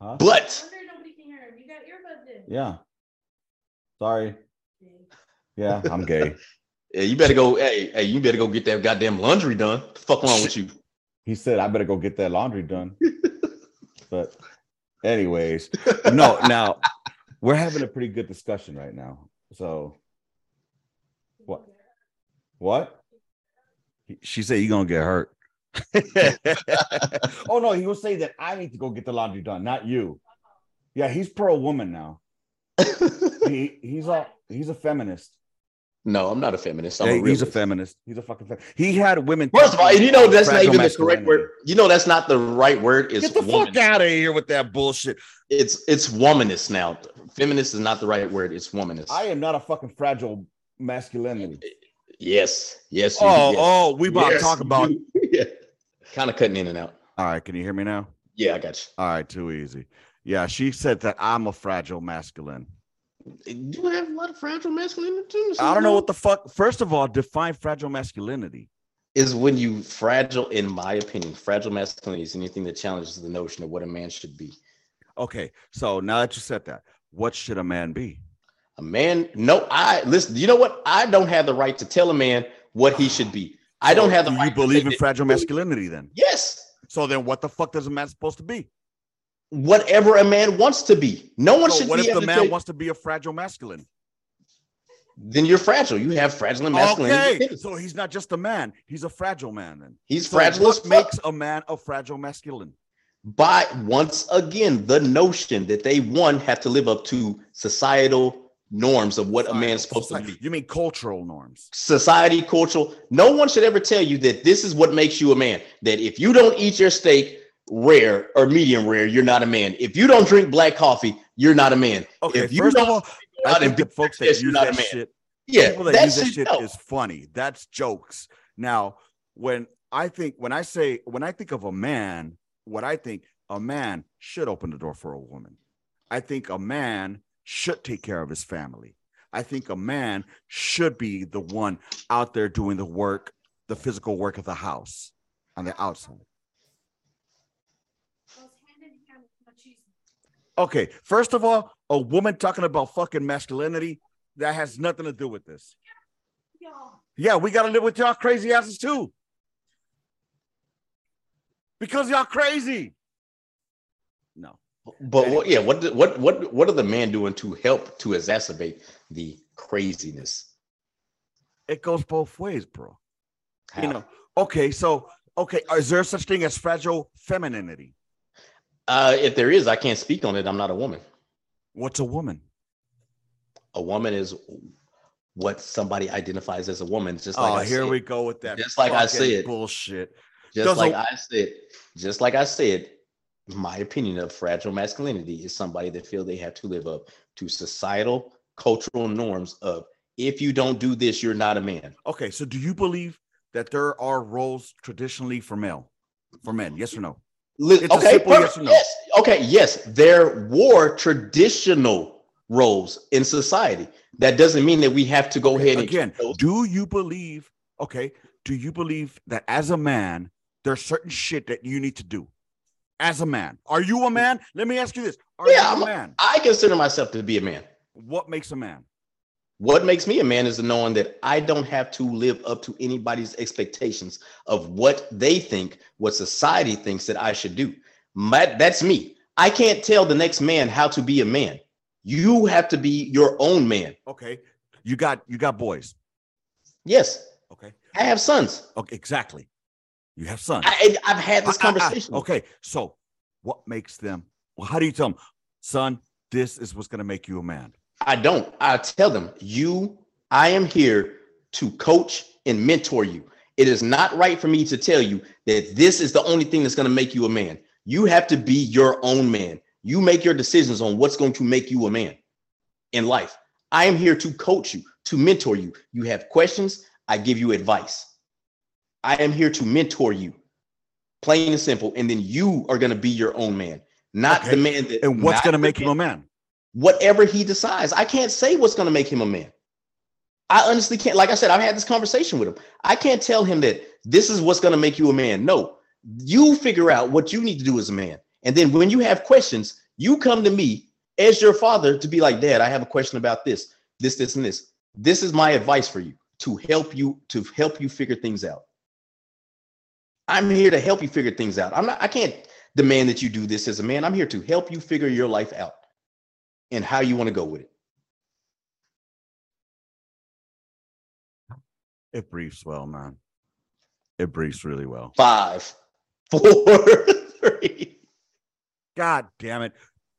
Huh? But yeah sorry yeah i'm gay yeah, you better go. Hey, hey, you better go get that goddamn laundry done. The fuck wrong with you? he said i better go get that laundry done but anyways no now we're having a pretty good discussion right now so What? what she said you're gonna get hurt oh no, he will say that I need to go get the laundry done, not you. Yeah, he's pro woman now. he, he's a he's a feminist. No, I'm not a feminist. I'm Yeah, a he's a feminist. He's a fucking. He had women. First of all, and you know that's not even the correct word. You know that's not the right word. It's Get the fuck out of here with that bullshit. It's it's womanist now. Feminist is not the right word. It's womanist. I am not a fucking fragile masculinity. Yes, yes. Oh, yes. oh, we about to talk about. yeah. Kind of cutting in and out. All right, can you hear me now? Yeah, I got you. All right, too easy. Yeah, she said that I'm a fragile masculine. you have a lot of fragile masculinity? Too. I don't know what the fuck. First of all, define fragile masculinity. is when you fragile. In my opinion, fragile masculinity is anything that challenges the notion of what a man should be. Okay, so now that you said that, what should a man be? A man, no, I listen. You know what? I don't have the right to tell a man what he should be. I don't So have the do right. You believe in that- fragile masculinity then? Yes, So then, what the fuck does a man supposed to be? whatever a man wants to be. No one So should what be if the man wants to be a fragile masculine? Then you're fragile. You have fragile and masculinity. Okay, so he's not just a man; he's a fragile man. Then He's so fragile as what makes a man a fragile masculine? by once again the notion that they one have to live up to societal norms of what a man's supposed to Society- be. You mean cultural norms? Society, cultural. No one should ever tell you that this is what makes you a man. That if you don't eat your steak rare or medium rare, you're not a man. If you don't drink black coffee, you're not a man. Okay, if you first don't all, go I think that folks that you're use not that a man. shit, yeah, people that that use that shit, shit no. is funny. That's jokes. Now, when I think when I say when I think of a man, what I think a man should open the door for a woman. I think a man should take care of his family. I think a man should be the one out there doing the work, the physical work of the house on the outside. Okay, first of all, a woman talking about fucking masculinity that has nothing to do with this. Yeah, we got to live with y'all crazy asses too. Because y'all crazy. No. But what, yeah, what, what, what, what are the men doing to help to exacerbate the craziness? It goes both ways, bro. How? You know, okay, so okay, is there such thing as fragile femininity? uh, if there is, I can't speak on it. I'm not a woman. What's a woman? A woman is what somebody identifies as a woman. Just like oh, I here said. we go with that. Just like I said. bullshit. Just Does like a- I said, just like I said, my opinion of fragile masculinity is somebody that feel they have to live up to societal cultural norms of if you don't do this, you're not a man. Okay, so do you believe that there are roles traditionally for male, for men? Yes or no? It's a okay, simple yes or no. yes. Okay, yes, there were traditional roles in society. That doesn't mean that we have to go Okay, ahead and again, do you believe? Okay, do you believe that as a man, there's certain shit that you need to do? As a man, are you a man? Let me ask you this: Are Yeah, you a- man? I consider myself to be a man. What makes a man? What makes me a man is the knowing that I don't have to live up to anybody's expectations of what they think, what society thinks that I should do. My, that's me. I can't tell the next man how to be a man. You have to be your own man. Okay, you got you got boys. Yes, Okay, I have sons. okay, exactly. You have sons. I, I've had this Ah, ah, ah. conversation. Okay, so what makes them? Well, how do you tell them, son? This is what's going to make you a man. I don't. I tell them, you, I am here to coach and mentor you. It is not right for me to tell you that this is the only thing that's going to make you a man. You have to be your own man. You make your decisions on what's going to make you a man in life. I am here to coach you, to mentor you. You have questions, I give you advice. I am here to mentor you, plain and simple. And then you are going to be your own man, not Okay. the man that. And what's going to make him a man? whatever he decides. I can't say what's going to make him a man. I honestly can't. Like I said, I've had this conversation with him. I can't tell him that this is what's going to make you a man. No, you figure out what you need to do as a man. And then when you have questions, you come to me as your father to be like, Dad, I have a question about this, this, this, and this. This is my advice for you to help you to help you figure things out. I'm here to help you figure things out. I'm not. I can't demand that you do this as a man. I'm here to help you figure your life out and how you want to go with it. It briefs well, man. It breathes really well. Five, four, three. God damn it.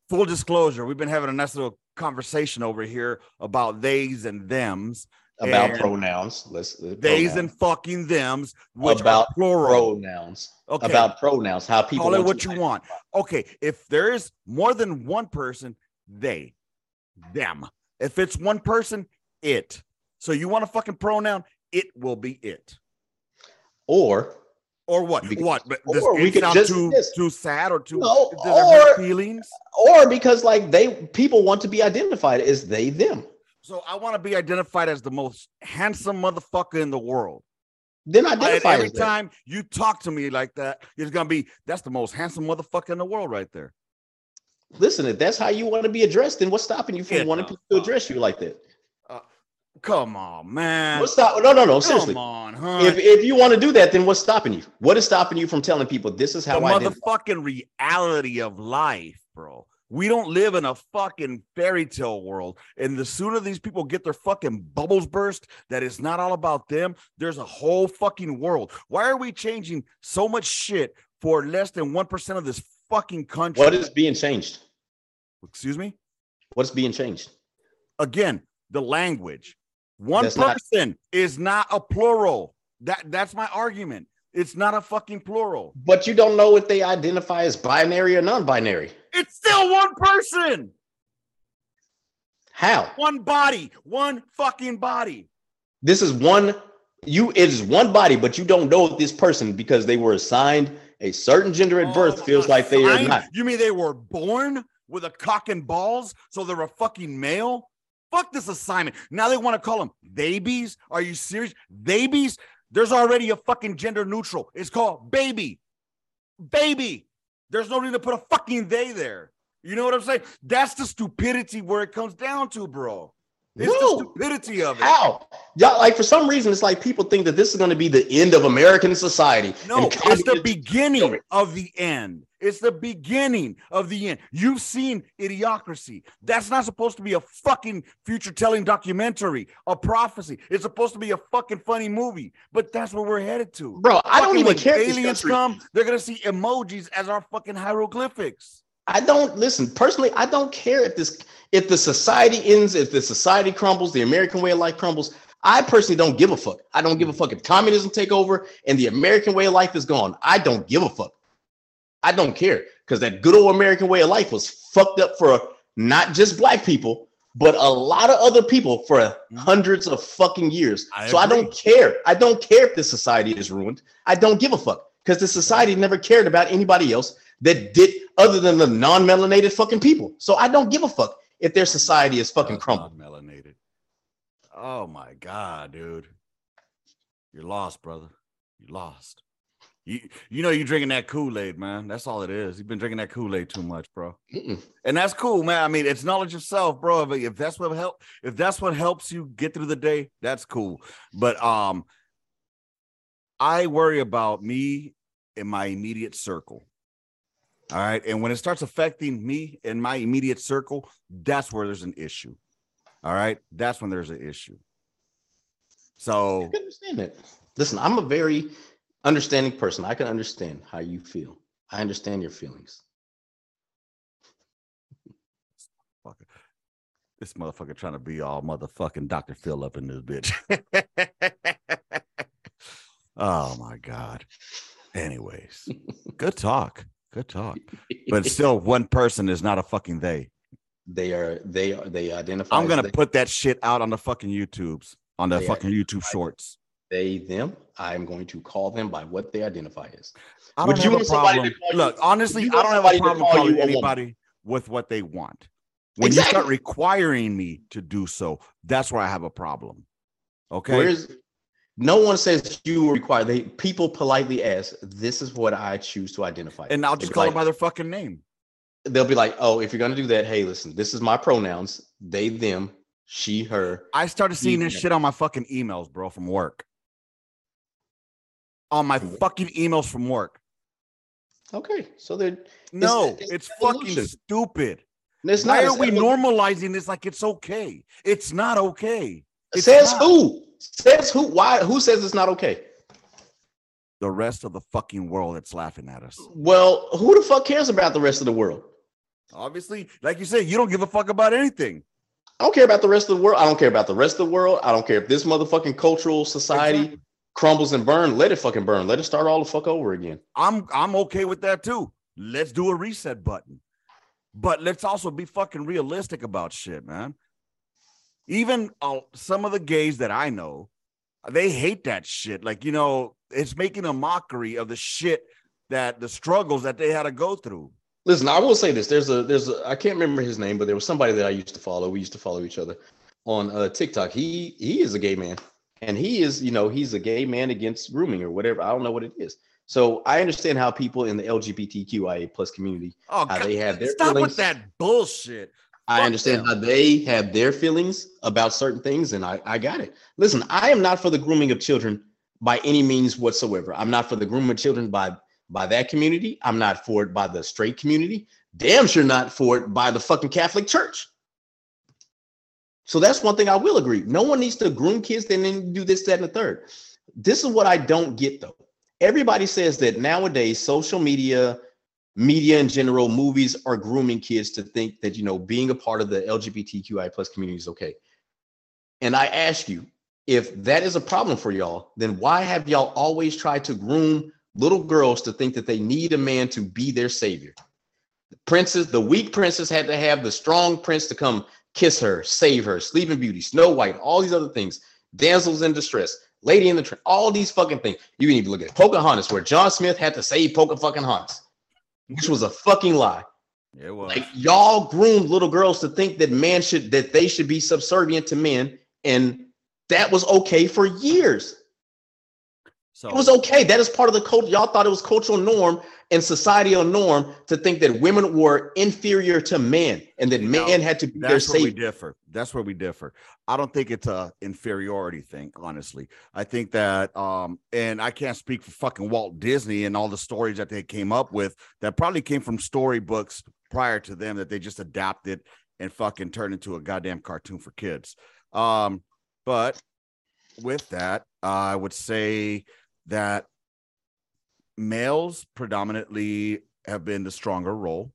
Full disclosure, we've been having a nice little conversation over here about theys and thems. About pronouns. Let's let's- Theys pronouns. and fucking thems, which About are plural. pronouns. Okay. About pronouns. How people Call it what you want. Okay, if there is more than one person, they, them. If it's one person, it. So you want a fucking pronoun? It will be it. Or Or what? Could- what? But does or we sound just- too yes. too sad or too? No, does it hurt or- feelings? or because like they people want to be identified as they them. So I want to be identified as the most handsome motherfucker in the world. Then And identify every as that. time you talk to me like that, it's gonna be that's the most handsome motherfucker in the world right there. Listen, if that's how you want to be addressed, then what's stopping you from Get wanting the people to address you like that? Uh, come on, man. What's stop? No, no, no. Seriously. Come on, huh? If if you want to do that, then what's stopping you? What is stopping you from telling people this is the how I identify? motherfucking reality of life, bro. We don't live in a fucking fairy tale world. And the sooner these people get their fucking bubbles burst, that it's not all about them, there's a whole fucking world. Why are we changing so much shit for less than 1% of this fucking country? What is being changed? Excuse me? What's being changed? Again, the language. One That's not- person is not a plural. That that's my argument. It's not a fucking plural. But you don't know if they identify as binary or non-binary. It's still one person. How? One body, one fucking body. This is one. You it is one body, but you don't know this person because they were assigned a certain gender at oh, birth. Oh, Feels like they are not. You mean they were born with a cock and balls, so they're a fucking male? Fuck this assignment. Now they want to call them babies. Are you serious? Babies? There's already a fucking gender neutral. It's called baby. Baby. There's no need to put a fucking they there. You know what I'm saying? That's the stupidity where it comes down to, bro. It's No. the stupidity of it. How? Yeah, like for some reason, it's like people think that this is going to be the end of American society. No, it's the beginning of the end. It's the beginning of the end. You've seen Idiocracy. That's not supposed to be a fucking future telling documentary, a prophecy. It's supposed to be a fucking funny movie, but that's where we're headed to. Bro, I don't even care. if Aliens come, they're gonna see emojis as our fucking hieroglyphics. I don't listen personally. I don't care if this if the society ends, if the society crumbles, the American way of life crumbles. I personally don't give a fuck. I don't give a fuck if communism take over and the American way of life is gone. I don't give a fuck. I don't care because that good old American way of life was fucked up for not just black people, but a lot of other people for mm-hmm. hundreds of fucking years. I so I don't care. I don't care if the society is ruined. I don't give a fuck because the society never cared about anybody else that did other than the non-melanated fucking people. So I don't give a fuck if their society is fucking crumbled. melanated. Oh my god, dude. You're lost, brother. You're lost. You you know you're drinking that Kool-Aid, man. That's all it is. You've been drinking that Kool-Aid too much, bro. Mm-mm. And that's cool, man. I mean, it's knowledge yourself, bro. If, if that's what help, if that's what helps you get through the day, that's cool. But um, I worry about me in my immediate circle. All right. And when it starts affecting me in my immediate circle, that's where there's an issue. All right. That's when there's an issue. So I can understand that. Listen, I'm a very understanding person. I can understand how you feel. I understand your feelings. This motherfucker trying to be all motherfucking Dr. Phil up in this bitch. oh my God. Anyways, good talk. Good talk. But still, one person is not a fucking they. they are they are they identify. I'm gonna they, put that shit out on the fucking YouTubes, on the fucking YouTube shorts. they them. I'm going to call them by what they identify as. I Would don't you have a somebody to problem. call you- Look, honestly, I don't have a problem call calling a woman? anybody with what they want. When you start requiring me to do so, that's where I have a problem. Okay. Where's no one says you require they people politely ask, this is what I choose to identify. and I'll just call like, them by their fucking name. they'll be like, oh, if you're gonna do that, hey, listen, this is my pronouns, they, them, she, her. I started seeing this shit on my fucking emails, bro, from work. On my mm. fucking emails from work. Okay, so they're No, it's it's, fucking stupid. it's Why not are it's we normalizing this like it's okay? It's not okay. It's says not. who? Says who? Why? Who says it's not okay? the rest of the fucking world that's laughing at us. Well, who the fuck cares about the rest of the world? Obviously, like you said, you don't give a fuck about anything. I don't care about the rest of the world. I don't care about the rest of the world. I don't care if this motherfucking cultural society Exactly. crumbles and burn. Let it fucking burn. Let it start all the fuck over again. I'm I'm okay with that too. Let's do a reset button. But let's also be fucking realistic about shit, man. Even uh, some of the gays that I know, they hate that shit. Like, you know, it's making a mockery of the shit that the struggles that they had to go through. Listen, I will say this. There's a there's a I can't remember his name, but there was somebody that I used to follow. We used to follow each other on uh, TikTok. He he is a gay man, and he is you know he's a gay man against grooming or whatever. I don't know what it is. So I understand how people in the LGBTQIA plus community Oh, how God, they have their stop feelings. with that bullshit. I understand how they have their feelings about certain things, and I, I got it. Listen, I am not for the grooming of children by any means whatsoever. I'm not for the grooming of children by by that community. I'm not for it by the straight community. Damn sure not for it by the fucking Catholic Church. So that's one thing I will agree. No one needs to groom kids and then do this, that, and the third. This is what I don't get though. Everybody says that nowadays social media, media in general, movies are grooming kids to think that you know being a part of the LGBTQI plus community is okay. And I ask you, if that is a problem for y'all, then why have y'all always tried to groom little girls to think that they need a man to be their savior? The princess, the weak princess had to have the strong prince to come kiss her, save her, Sleeping Beauty, Snow White, all these other things, damsels in distress, lady in the train, all these fucking things. You can even look at Pocahontas, where John Smith had to save Pocahontas, which was a fucking lie. It was. Like y'all groomed little girls to think that man should that they should be subservient to men, and that was okay for years. So It was okay. That is part of the culture. Y'all thought it was cultural norm and societal norm to think that women were inferior to men and that men had to be their That's where we differ. That's where we differ. I don't think it's a inferiority thing, honestly. I think that um and I can't speak for fucking Walt Disney and all the stories that they came up with that probably came from storybooks prior to them that they just adapted and fucking turned into a goddamn cartoon for kids. Um but with that, I would say that males predominantly have been the stronger role.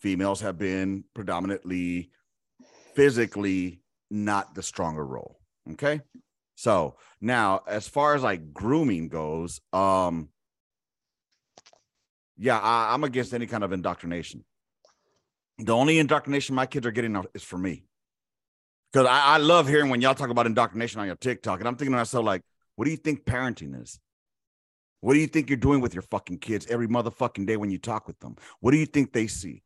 Females have been predominantly physically not the stronger role okay? So now as far as like grooming goes um yeah I, i'm against any kind of indoctrination. The only indoctrination my kids are getting is for me. Because I, I love hearing when y'all talk about indoctrination on your tiktok and i'm thinking to myself like what do you think parenting is what do you think you're doing with your fucking kids every motherfucking day when you talk with them? What do you think they see?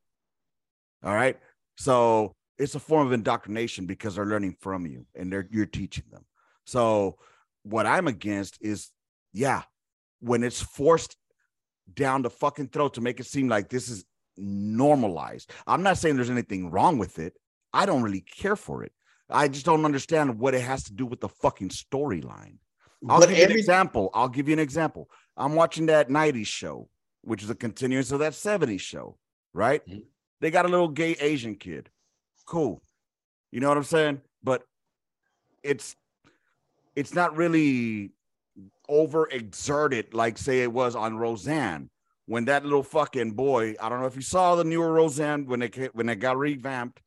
All right. So it's a form of indoctrination because they're learning from you and they're you're teaching them. So what I'm against is, yeah, when it's forced down the fucking throat to make it seem like this is normalized. I'm not saying there's anything wrong with it. I don't really care for it. I just don't understand what it has to do with the fucking storyline. I'll But give you an example. I'll give you an example. I'm watching that 90s show, which is a continuance of that 70s show, right? Mhm. They got a little gay Asian kid. Cool. You know what I'm saying? But it's it's not really overexerted like say it was on Roseanne when that little fucking boy, I don't know if you saw the newer Roseanne when they when they got revamped,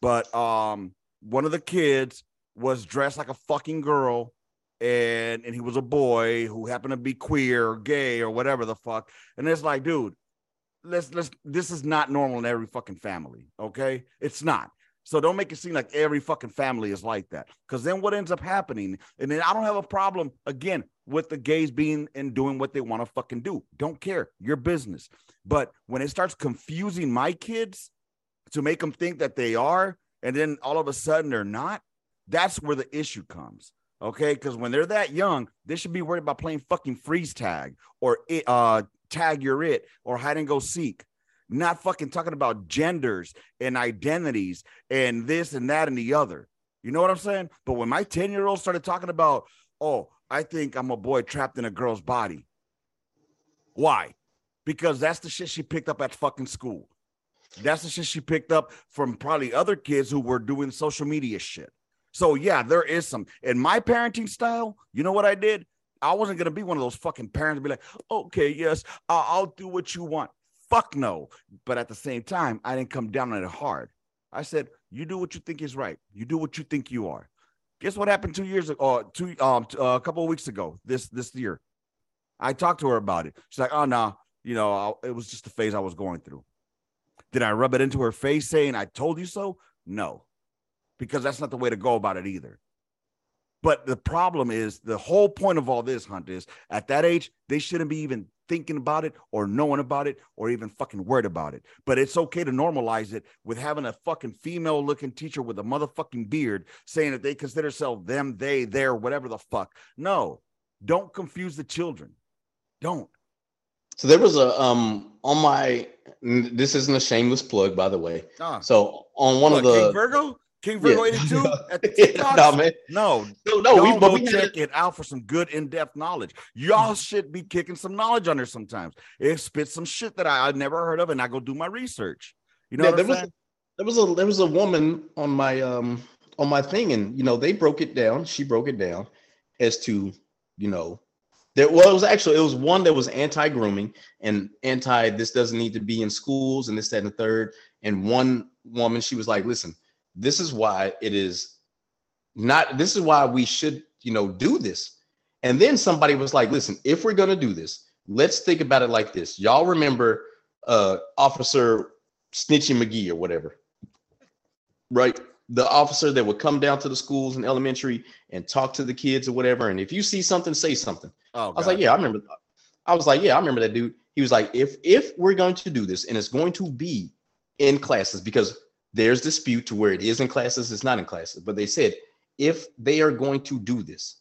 but um one of the kids was dressed like a fucking girl and and he was a boy who happened to be queer or gay or whatever the fuck. And it's like, dude, let's let's this is not normal in every fucking family. Okay. It's not. So don't make it seem like every fucking family is like that. Because then what ends up happening, and then I don't have a problem again with the gays being and doing what they want to fucking do. Don't care. Your business. But when it starts confusing my kids to make them think that they are, and then all of a sudden they're not, that's where the issue comes. Okay, because when they're that young, they should be worried about playing fucking freeze tag or it, uh tag your it or hide and go seek, not fucking talking about genders and identities and this and that and the other. You know what I'm saying? But when my 10 year old started talking about, oh, I think I'm a boy trapped in a girl's body. Why? Because that's the shit she picked up at fucking school. That's the shit she picked up from probably other kids who were doing social media shit. So yeah, there is some in my parenting style. You know what I did? I wasn't gonna be one of those fucking parents be like, okay, yes, I'll, I'll do what you want. Fuck no. But at the same time, I didn't come down on it hard. I said, you do what you think is right. You do what you think you are. Guess what happened two years ago, or two um uh, a couple of weeks ago, this this year. I talked to her about it. She's like, oh no, nah, you know, I, it was just the phase I was going through. Did I rub it into her face saying I told you so? No, because that's not the way to go about it either. But the problem is the whole point of all this, Hunt, is at that age, they shouldn't be even thinking about it or knowing about it or even fucking worried about it. But it's okay to normalize it with having a fucking female looking teacher with a motherfucking beard saying that they consider themselves them, they, their, whatever the fuck. No, don't confuse the children. Don't. So there was a um on my this isn't a shameless plug by the way. Ah. So on one what, of the King Virgo, King Virgo yeah. 82 at the no, man. No, no, no. We, but we check it out for some good in-depth knowledge. Y'all mm-hmm. should be kicking some knowledge on there sometimes. It spits some shit that I, I never heard of, and I go do my research. You know, yeah, there was a, there was a there was a woman on my um on my thing, and you know they broke it down. She broke it down as to you know there well, it was actually it was one that was anti-grooming and anti this doesn't need to be in schools and this, that, and the third. And one woman, she was like, listen, this is why it is not this is why we should, you know, do this. And then somebody was like, listen, if we're gonna do this, let's think about it like this. Y'all remember uh Officer Snitchy McGee or whatever, right? the officer that would come down to the schools and elementary and talk to the kids or whatever. And if you see something, say something. Oh, I was like, yeah, I remember. I was like, yeah, I remember that dude. He was like, if if we're going to do this and it's going to be in classes because there's dispute to where it is in classes, it's not in classes. But they said if they are going to do this,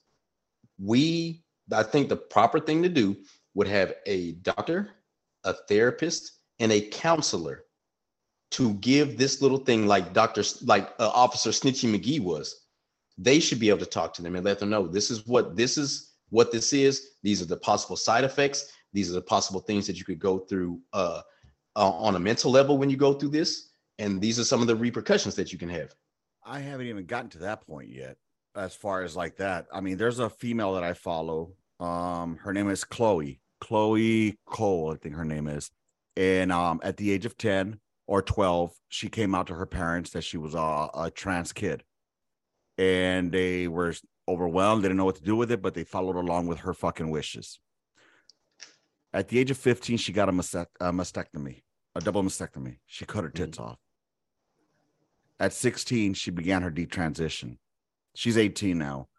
we I think the proper thing to do would have a doctor, a therapist, and a counselor to give this little thing like Dr. like uh, Officer Snitchy McGee was, they should be able to talk to them and let them know this is what this is what this is. These are the possible side effects. These are the possible things that you could go through uh, uh, on a mental level when you go through this, and these are some of the repercussions that you can have. I haven't even gotten to that point yet, as far as like that. I mean, there's a female that I follow. Um, her name is Chloe, Chloe Cole, I think her name is, and um, at the age of ten, or 12, she came out to her parents that she was a, a trans kid. And they were overwhelmed, they didn't know what to do with it, but they followed along with her fucking wishes. At the age of 15, she got a, a mastectomy, a double mastectomy. She cut her tits mm-hmm. off. At 16, she began her detransition. She's 18 now,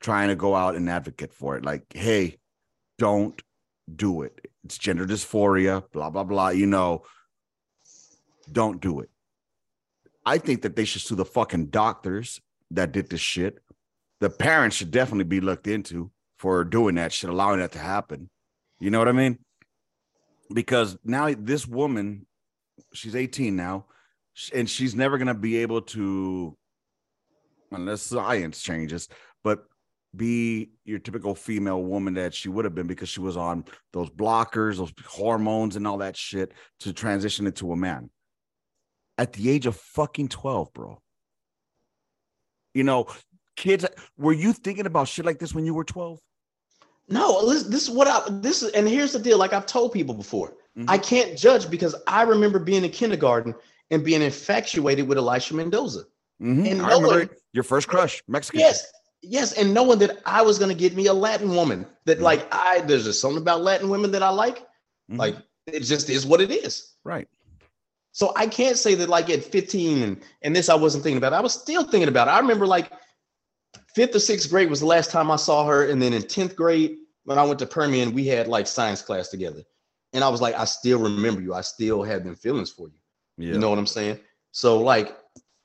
trying to go out and advocate for it. Like, hey, don't do it. It's gender dysphoria, blah, blah, blah. You know, don't do it. I think that they should sue the fucking doctors that did this shit. The parents should definitely be looked into for doing that shit, allowing that to happen. You know what I mean? Because now this woman, she's 18 now, and she's never gonna be able to, unless science changes, but be your typical female woman that she would have been because she was on those blockers, those hormones, and all that shit to transition into a man at the age of fucking 12, bro. You know, kids, were you thinking about shit like this when you were 12? No, this, this is what I this is, and here's the deal. Like I've told people before, mm-hmm. I can't judge because I remember being in kindergarten and being infatuated with Elisha Mendoza. Mm-hmm. And I knowing, your first crush, Mexican. Yes, yes, and knowing that I was gonna get me a Latin woman that mm-hmm. like I there's just something about Latin women that I like. Mm-hmm. Like it just is what it is. Right. So I can't say that like at 15 and, and this I wasn't thinking about. I was still thinking about it. I remember like fifth or sixth grade was the last time I saw her. And then in 10th grade, when I went to Permian, we had like science class together. And I was like, I still remember you. I still have them feelings for you. Yeah. You know what I'm saying? So like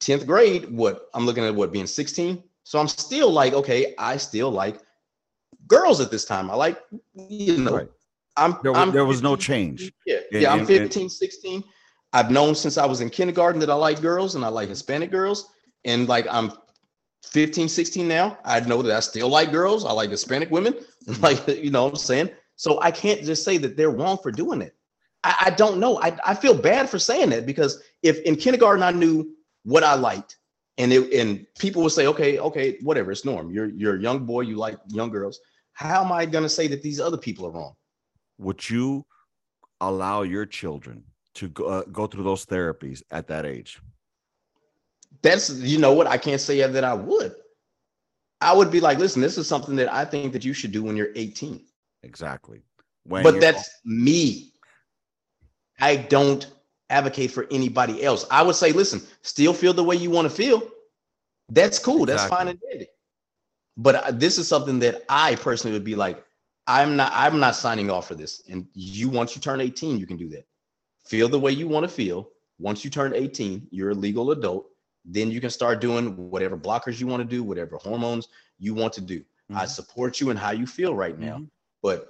10th grade, what I'm looking at what being 16. So I'm still like, okay, I still like girls at this time. I like, you know, right. I'm, there, was, I'm there was no change. Yeah. yeah. I'm 15, 16. I've known since I was in kindergarten that I like girls and I like Hispanic girls. And like I'm 15, 16 now, I know that I still like girls. I like Hispanic women. Like, you know what I'm saying? So I can't just say that they're wrong for doing it. I, I don't know. I, I feel bad for saying that because if in kindergarten I knew what I liked, and it and people would say, okay, okay, whatever, it's norm. You're you're a young boy, you like young girls. how am I going to say that these other people are wrong? Would you allow your children to go, uh, go through those therapies at that age? That's you know what I can't say that I would. I would be like, listen, this is something that I think that you should do when you're 18. Exactly. When but you're- that's me. I don't advocate for anybody else. I would say, listen, still feel the way you want to feel. That's cool. That's fine and dandy. But this is something that I personally would be like, I'm not. I'm not signing off for this. And you, once you turn 18, you can do that. Feel the way you want to feel. Once you turn 18, you're a legal adult. Then you can start doing whatever blockers you want to do, whatever hormones you want to do. I Mhm. support you in how you feel right now Mhm. but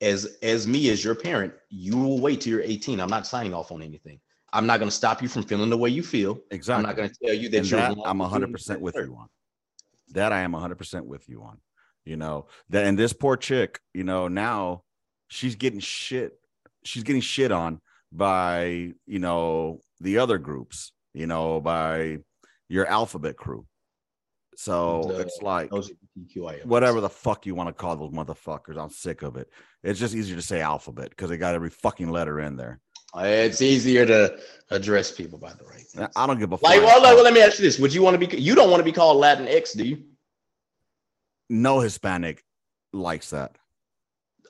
as as me as your parent you will wait till you're 18 i'm not signing off on anything i'm not going to stop you from feeling the way you feel exactly. i'm not going to tell you that And you're that I'm 100% with you on. That I am 100% with you on. You know, that and this poor chick, you know, now she's getting shit. She's getting shit on by, you know, the other groups, you know, by your alphabet crew. So The it's like LGBTQIA+. whatever the fuck you want to call those motherfuckers. I'm sick of it. It's just easier to say alphabet because they got every fucking letter in there. Uh, it's easier to address people by the right things. I don't give a like flying well, fuck. let, let me ask you this would you want to be you don't want to be called latin x do you no Hispanic likes that.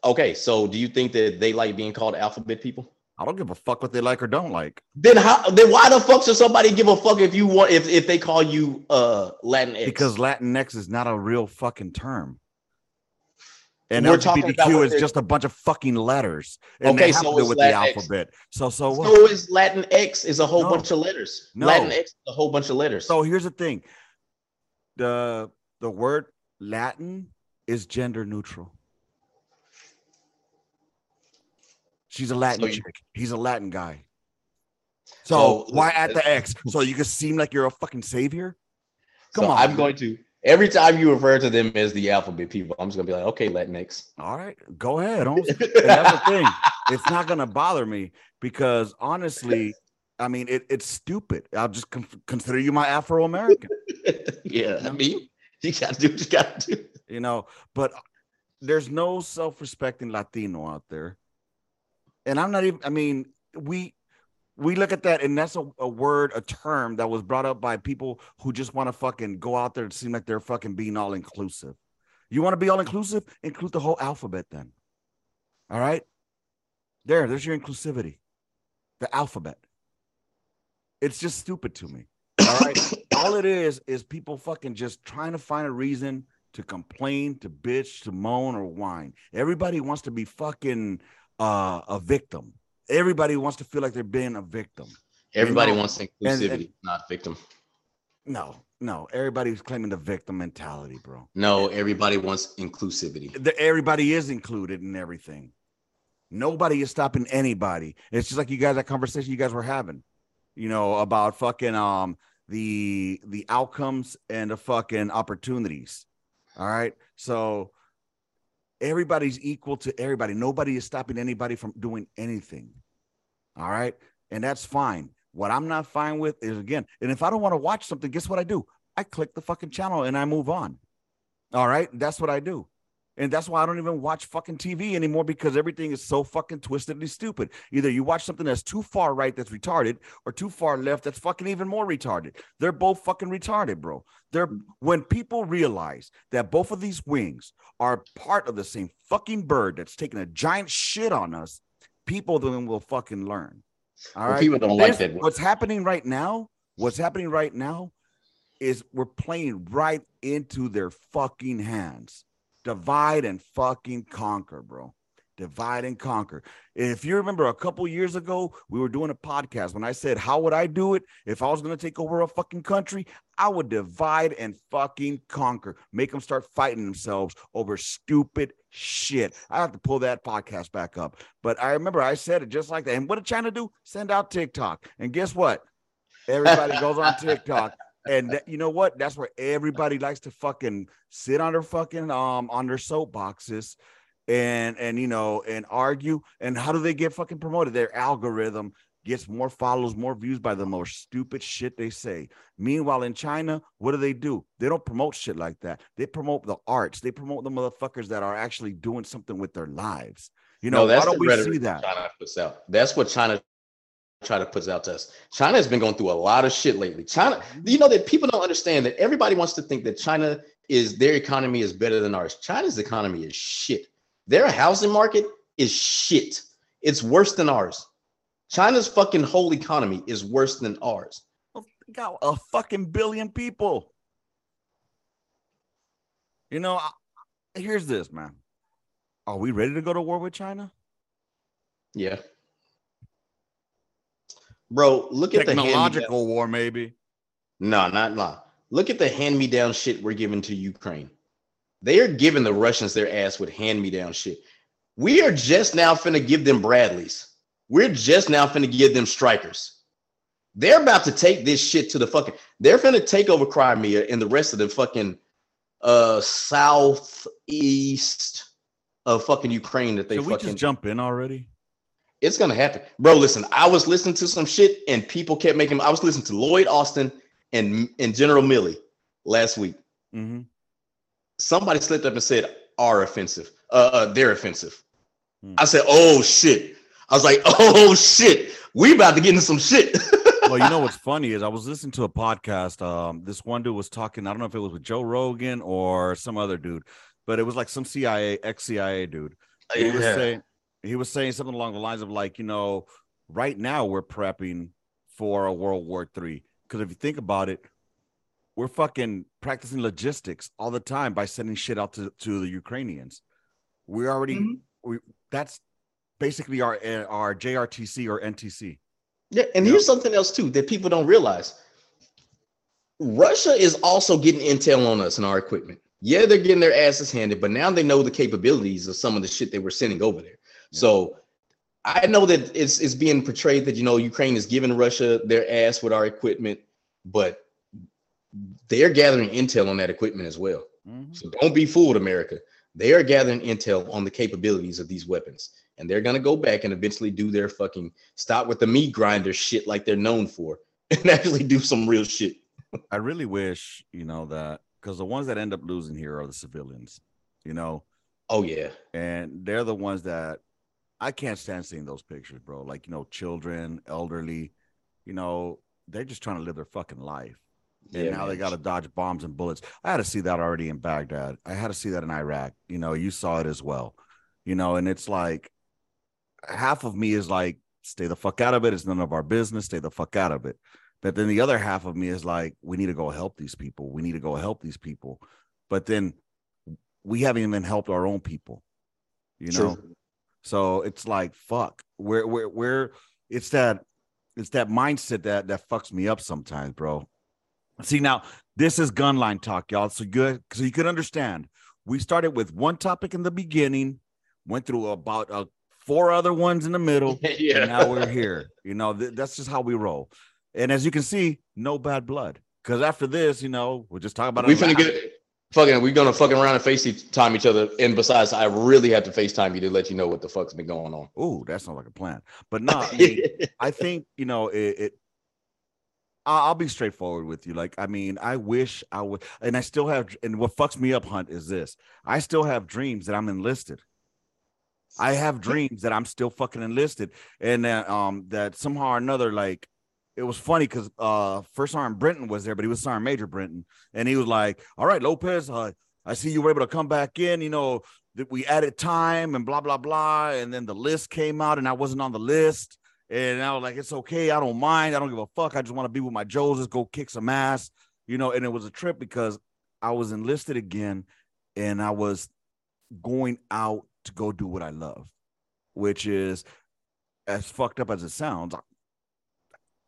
okay so do you think that they like being called alphabet people I don't give a fuck what they like or don't like. then how then why the fuck should somebody give a fuck if you want if, if they call you uh latin x because Latinx is not a real fucking term. And We're talking about LGBTQ is just a bunch of fucking letters. And Okay, they have so to do with the Latinx. alphabet. So so what? So is Latin X is a whole No. bunch of letters. No. Latin X is a whole bunch of letters. So here's the thing. The the word Latin is gender neutral. She's a Latin So you- chick. He's a Latin guy. So, So, why at the X? So you can seem like you're a fucking savior? Come So on. I'm going to every time you refer to them as the alphabet people, I'm just gonna be like, okay, Latinx. All right, go ahead. That's the thing. It's not gonna bother me because honestly, I mean, it, it's stupid. I'll just con- consider you my Afro American, yeah, I mean, you gotta do what you gotta do. you know. But there's no self-respecting Latino out there, and I'm not even. I mean, we we look at that, and that's a, a word, a term that was brought up by people who just want to fucking go out there and seem like they're fucking being all inclusive. You want to be all inclusive? Include the whole alphabet then. All right. There, there's your inclusivity. The alphabet. It's just stupid to me. All right. all it is is people fucking just trying to find a reason to complain, to bitch, to moan, or whine. Everybody wants to be fucking uh, a victim. Everybody wants to feel like they're being a victim. Everybody know, wants and- inclusivity, and- not victim. No, no. Everybody's claiming the victim mentality, bro. No, everybody wants inclusivity. the, everybody is included in everything. Nobody is stopping anybody. It's just like you guys that conversation you guys were having, you know, about fucking um the the outcomes and the fucking opportunities. All right. So everybody's equal to everybody. Nobody is stopping anybody from doing anything. All right. And that's fine. What I'm not fine with is again, and if I don't want to watch something, guess what I do? I click the fucking channel and I move on. All right. That's what I do. And that's why I don't even watch fucking TV anymore because everything is so fucking twistedly stupid. Either you watch something that's too far right that's retarded or too far left that's fucking even more retarded. They're both fucking retarded, bro. They're when people realize that both of these wings are part of the same fucking bird that's taking a giant shit on us, people then will fucking learn. All Well, right. people don't like This- that. What's happening right now? What's happening right now is we're playing right into their fucking hands. Divide and fucking conquer, bro. Divide and conquer. If you remember a couple years ago, we were doing a podcast when I said, How would I do it if I was going to take over a fucking country? I would divide and fucking conquer, make them start fighting themselves over stupid shit. I have to pull that podcast back up. But I remember I said it just like that. And what did China do? Send out TikTok. And guess what? Everybody goes on TikTok. And that, you know what? That's where everybody likes to fucking sit on their fucking um on their soapboxes and and you know and argue. And how do they get fucking promoted? Their algorithm gets more follows, more views by the most stupid shit they say. Meanwhile, in China, what do they do? They don't promote shit like that. They promote the arts. They promote the motherfuckers that are actually doing something with their lives. You know, no, that's why don't we see that? China puts out. That's what China try to put out to us. China has been going through a lot of shit lately. China, you know that people don't understand that everybody wants to think that China is their economy is better than ours. China's economy is shit. Their housing market is shit. It's worse than ours. China's fucking whole economy is worse than ours. They got a fucking billion people. You know, here's this, man. Are we ready to go to war with China? Yeah. Bro, look at the Technological war, maybe. No, not no. Look at the hand-me-down shit we're giving to Ukraine. They are giving the Russians their ass with hand-me-down shit. We are just now finna give them Bradleys. We're just now finna give them Strykers. They're about to take this shit to the fucking. They're finna take over Crimea and the rest of the fucking uh southeast of fucking Ukraine that they Should we fucking. just jump in already? It's gonna happen, bro. Listen, I was listening to some shit, and people kept making. I was listening to Lloyd Austin and and General Milley last week. Mm-hmm. Somebody slipped up and said, "Are offensive? Uh, uh they're offensive." Hmm. I said, "Oh shit!" I was like, "Oh shit, we about to get into some shit." well, you know what's funny is I was listening to a podcast. Um, this one dude was talking. I don't know if it was with Joe Rogan or some other dude, but it was like some CIA ex CIA dude. He was saying he was saying something along the lines of like, you know, right now we're prepping for a World War Three because if you think about it, we're fucking practicing logistics all the time by sending shit out to to the Ukrainians. We already Mhm. we that's basically our our JRTC or NTC. Yeah, and here's something else too that people don't realize. Russia is also getting intel on us and our equipment. Yeah, they're getting their asses handed, but now they know the capabilities of some of the shit they were sending over there. So I know that it's it's being portrayed that you know Ukraine is giving Russia their ass with our equipment, but they're gathering intel on that equipment as well. Mhm. So don't be fooled, America. They are gathering intel on the capabilities of these weapons, and they're gonna go back and eventually do their fucking stop with the meat grinder shit like they're known for, and actually do some real shit. I really wish, you know, that because the ones that end up losing here are the civilians, you know, Oh yeah, and they're the ones that I can't stand seeing those pictures, bro. Like, you know, children, elderly, you know, they're just trying to live their fucking life. And yeah. now they got to dodge bombs and bullets. I had to see that already in Baghdad. I had to see that in Iraq. You know, you saw it as well. You know, and it's like half of me is like, stay the fuck out of it. It's none of our business. Stay the fuck out of it. But then the other half of me is like, we need to go help these people. We need to go help these people. But then we haven't even helped our own people. You know, True. So it's like fuck. We're we're we're it's that it's that mindset that that fucks me up sometimes, bro. See now, this is gunline talk, y'all. So good, so you can understand. We started with one topic in the beginning, went through about uh, four other ones in the middle, yeah. and now we're here. You know, th- that's just how we roll. And as you can see, no bad blood. Because after this, you know, we'll just talk about it. we finna get fucking. We're gonna fucking around and FaceTime each other. And besides, I really have to FaceTime you to let you know what the fuck's been going on. Oh, that sounds like a plan. But no, I, mean, I think you know it. it I'll be straightforward with you. Like, I mean, I wish I would, and I still have. And what fucks me up, Hunt, is this: I still have dreams that I'm enlisted. I have dreams that I'm still fucking enlisted, and that um that somehow or another, like, it was funny because uh First Sergeant Brenton was there, but he was Sergeant Major Brenton, and he was like, "All right, Lopez, uh, I see you were able to come back in. You know, that we added time and blah blah blah, and then the list came out, and I wasn't on the list." And I was like, it's okay. I don't mind. I don't give a fuck. I just want to be with my Joes, go kick some ass, you know. And it was a trip because I was enlisted again and I was going out to go do what I love, which is as fucked up as it sounds.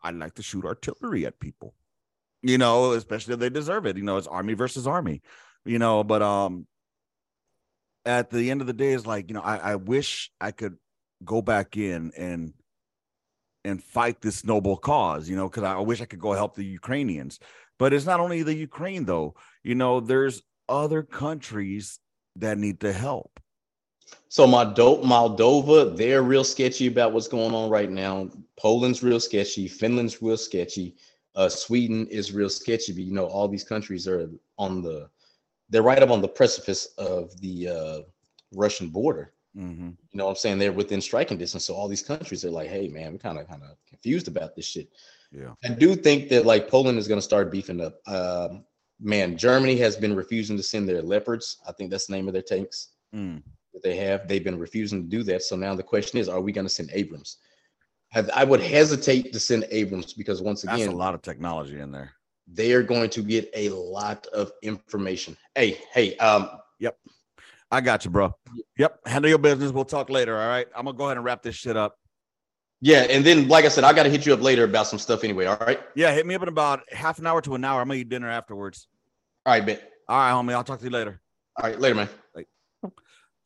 I, like to shoot artillery at people, you know, especially if they deserve it. You know, it's army versus army, you know, but um at the end of the day, it's like, you know, I, I wish I could go back in and and fight this noble cause, you know, because I wish I could go help the Ukrainians. But it's not only the Ukraine, though. You know, there's other countries that need to help. So Moldo- Moldova, they're real sketchy about what's going on right now. Poland's real sketchy. Finland's real sketchy. Uh, Sweden is real sketchy. But you know, all these countries are on the, they're right up on the precipice of the uh, Russian border. Mm-hmm. You know what I'm saying? They're within striking distance. So all these countries are like, hey man, we're kind of kind of confused about this shit. Yeah. I do think that like Poland is going to start beefing up. Um, man, Germany has been refusing to send their leopards. I think that's the name of their tanks Mm. that they have. They've been refusing to do that. So now the question is, are we going to send Abrams? I, I would hesitate to send Abrams because once That's again, a lot of technology in there. they are going to get a lot of information. Hey, hey, um, yep, I got you, bro. Yep. Handle your business. We'll talk later. All right. I'm gonna go ahead and wrap this shit up. yeah, and then like I said, I got to hit you up later about some stuff anyway. All right, Yeah, hit me up in about half an hour to an hour. I'm gonna eat dinner afterwards. all right, Ben. All right, homie. I'll talk to you later. All right, later, man.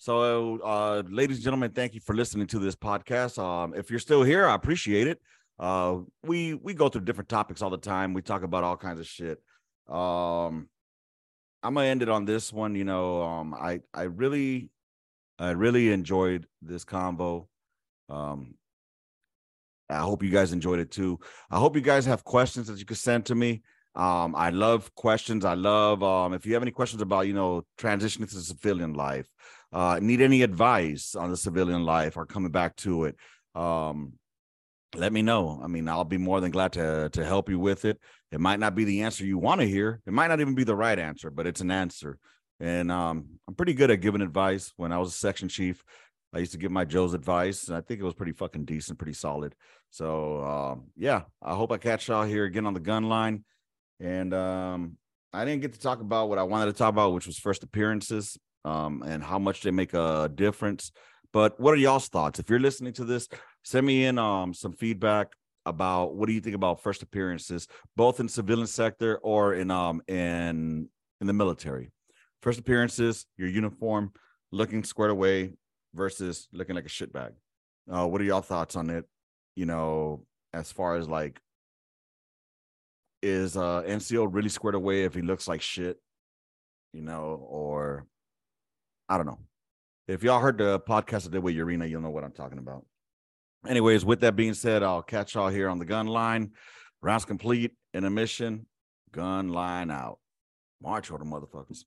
So, uh, ladies and gentlemen, thank you for listening to this podcast. Um, if you're still here, I appreciate it. Uh, we we go through different topics all the time. We talk about all kinds of shit. Um, I'm gonna end it on this one. You know, um, I I really I really enjoyed this combo. Um, I hope you guys enjoyed it too. I hope you guys have questions that you can send to me. Um, I love questions. I love um, if you have any questions about you know transitioning to civilian life, uh, need any advice on the civilian life or coming back to it, um, let me know. I mean, I'll be more than glad to to help you with it. It might not be the answer you want to hear. It might not even be the right answer, but it's an answer. And um, I'm pretty good at giving advice. When I was a section chief, I used to give my Joe's advice, and I think it was pretty fucking decent, pretty solid. So um, yeah, I hope I catch y'all here again on the gun line. And um, I didn't get to talk about what I wanted to talk about, which was first appearances um, and how much they make a difference. But what are y'all's thoughts? If you're listening to this, send me in um, some feedback about what do you think about first appearances, both in civilian sector or in um in in the military. First appearances, your uniform, looking squared away versus looking like a shitbag. Uh, what are y'all thoughts on it? You know, as far as like, is uh NCO really squared away if he looks like shit? You know, or I don't know. If y'all heard the podcast I did with Urena, you'll know what I'm talking about. Anyways, with that being said, I'll catch y'all here on the gun line. Rounds complete, intermission, gun line out. March order, motherfuckers.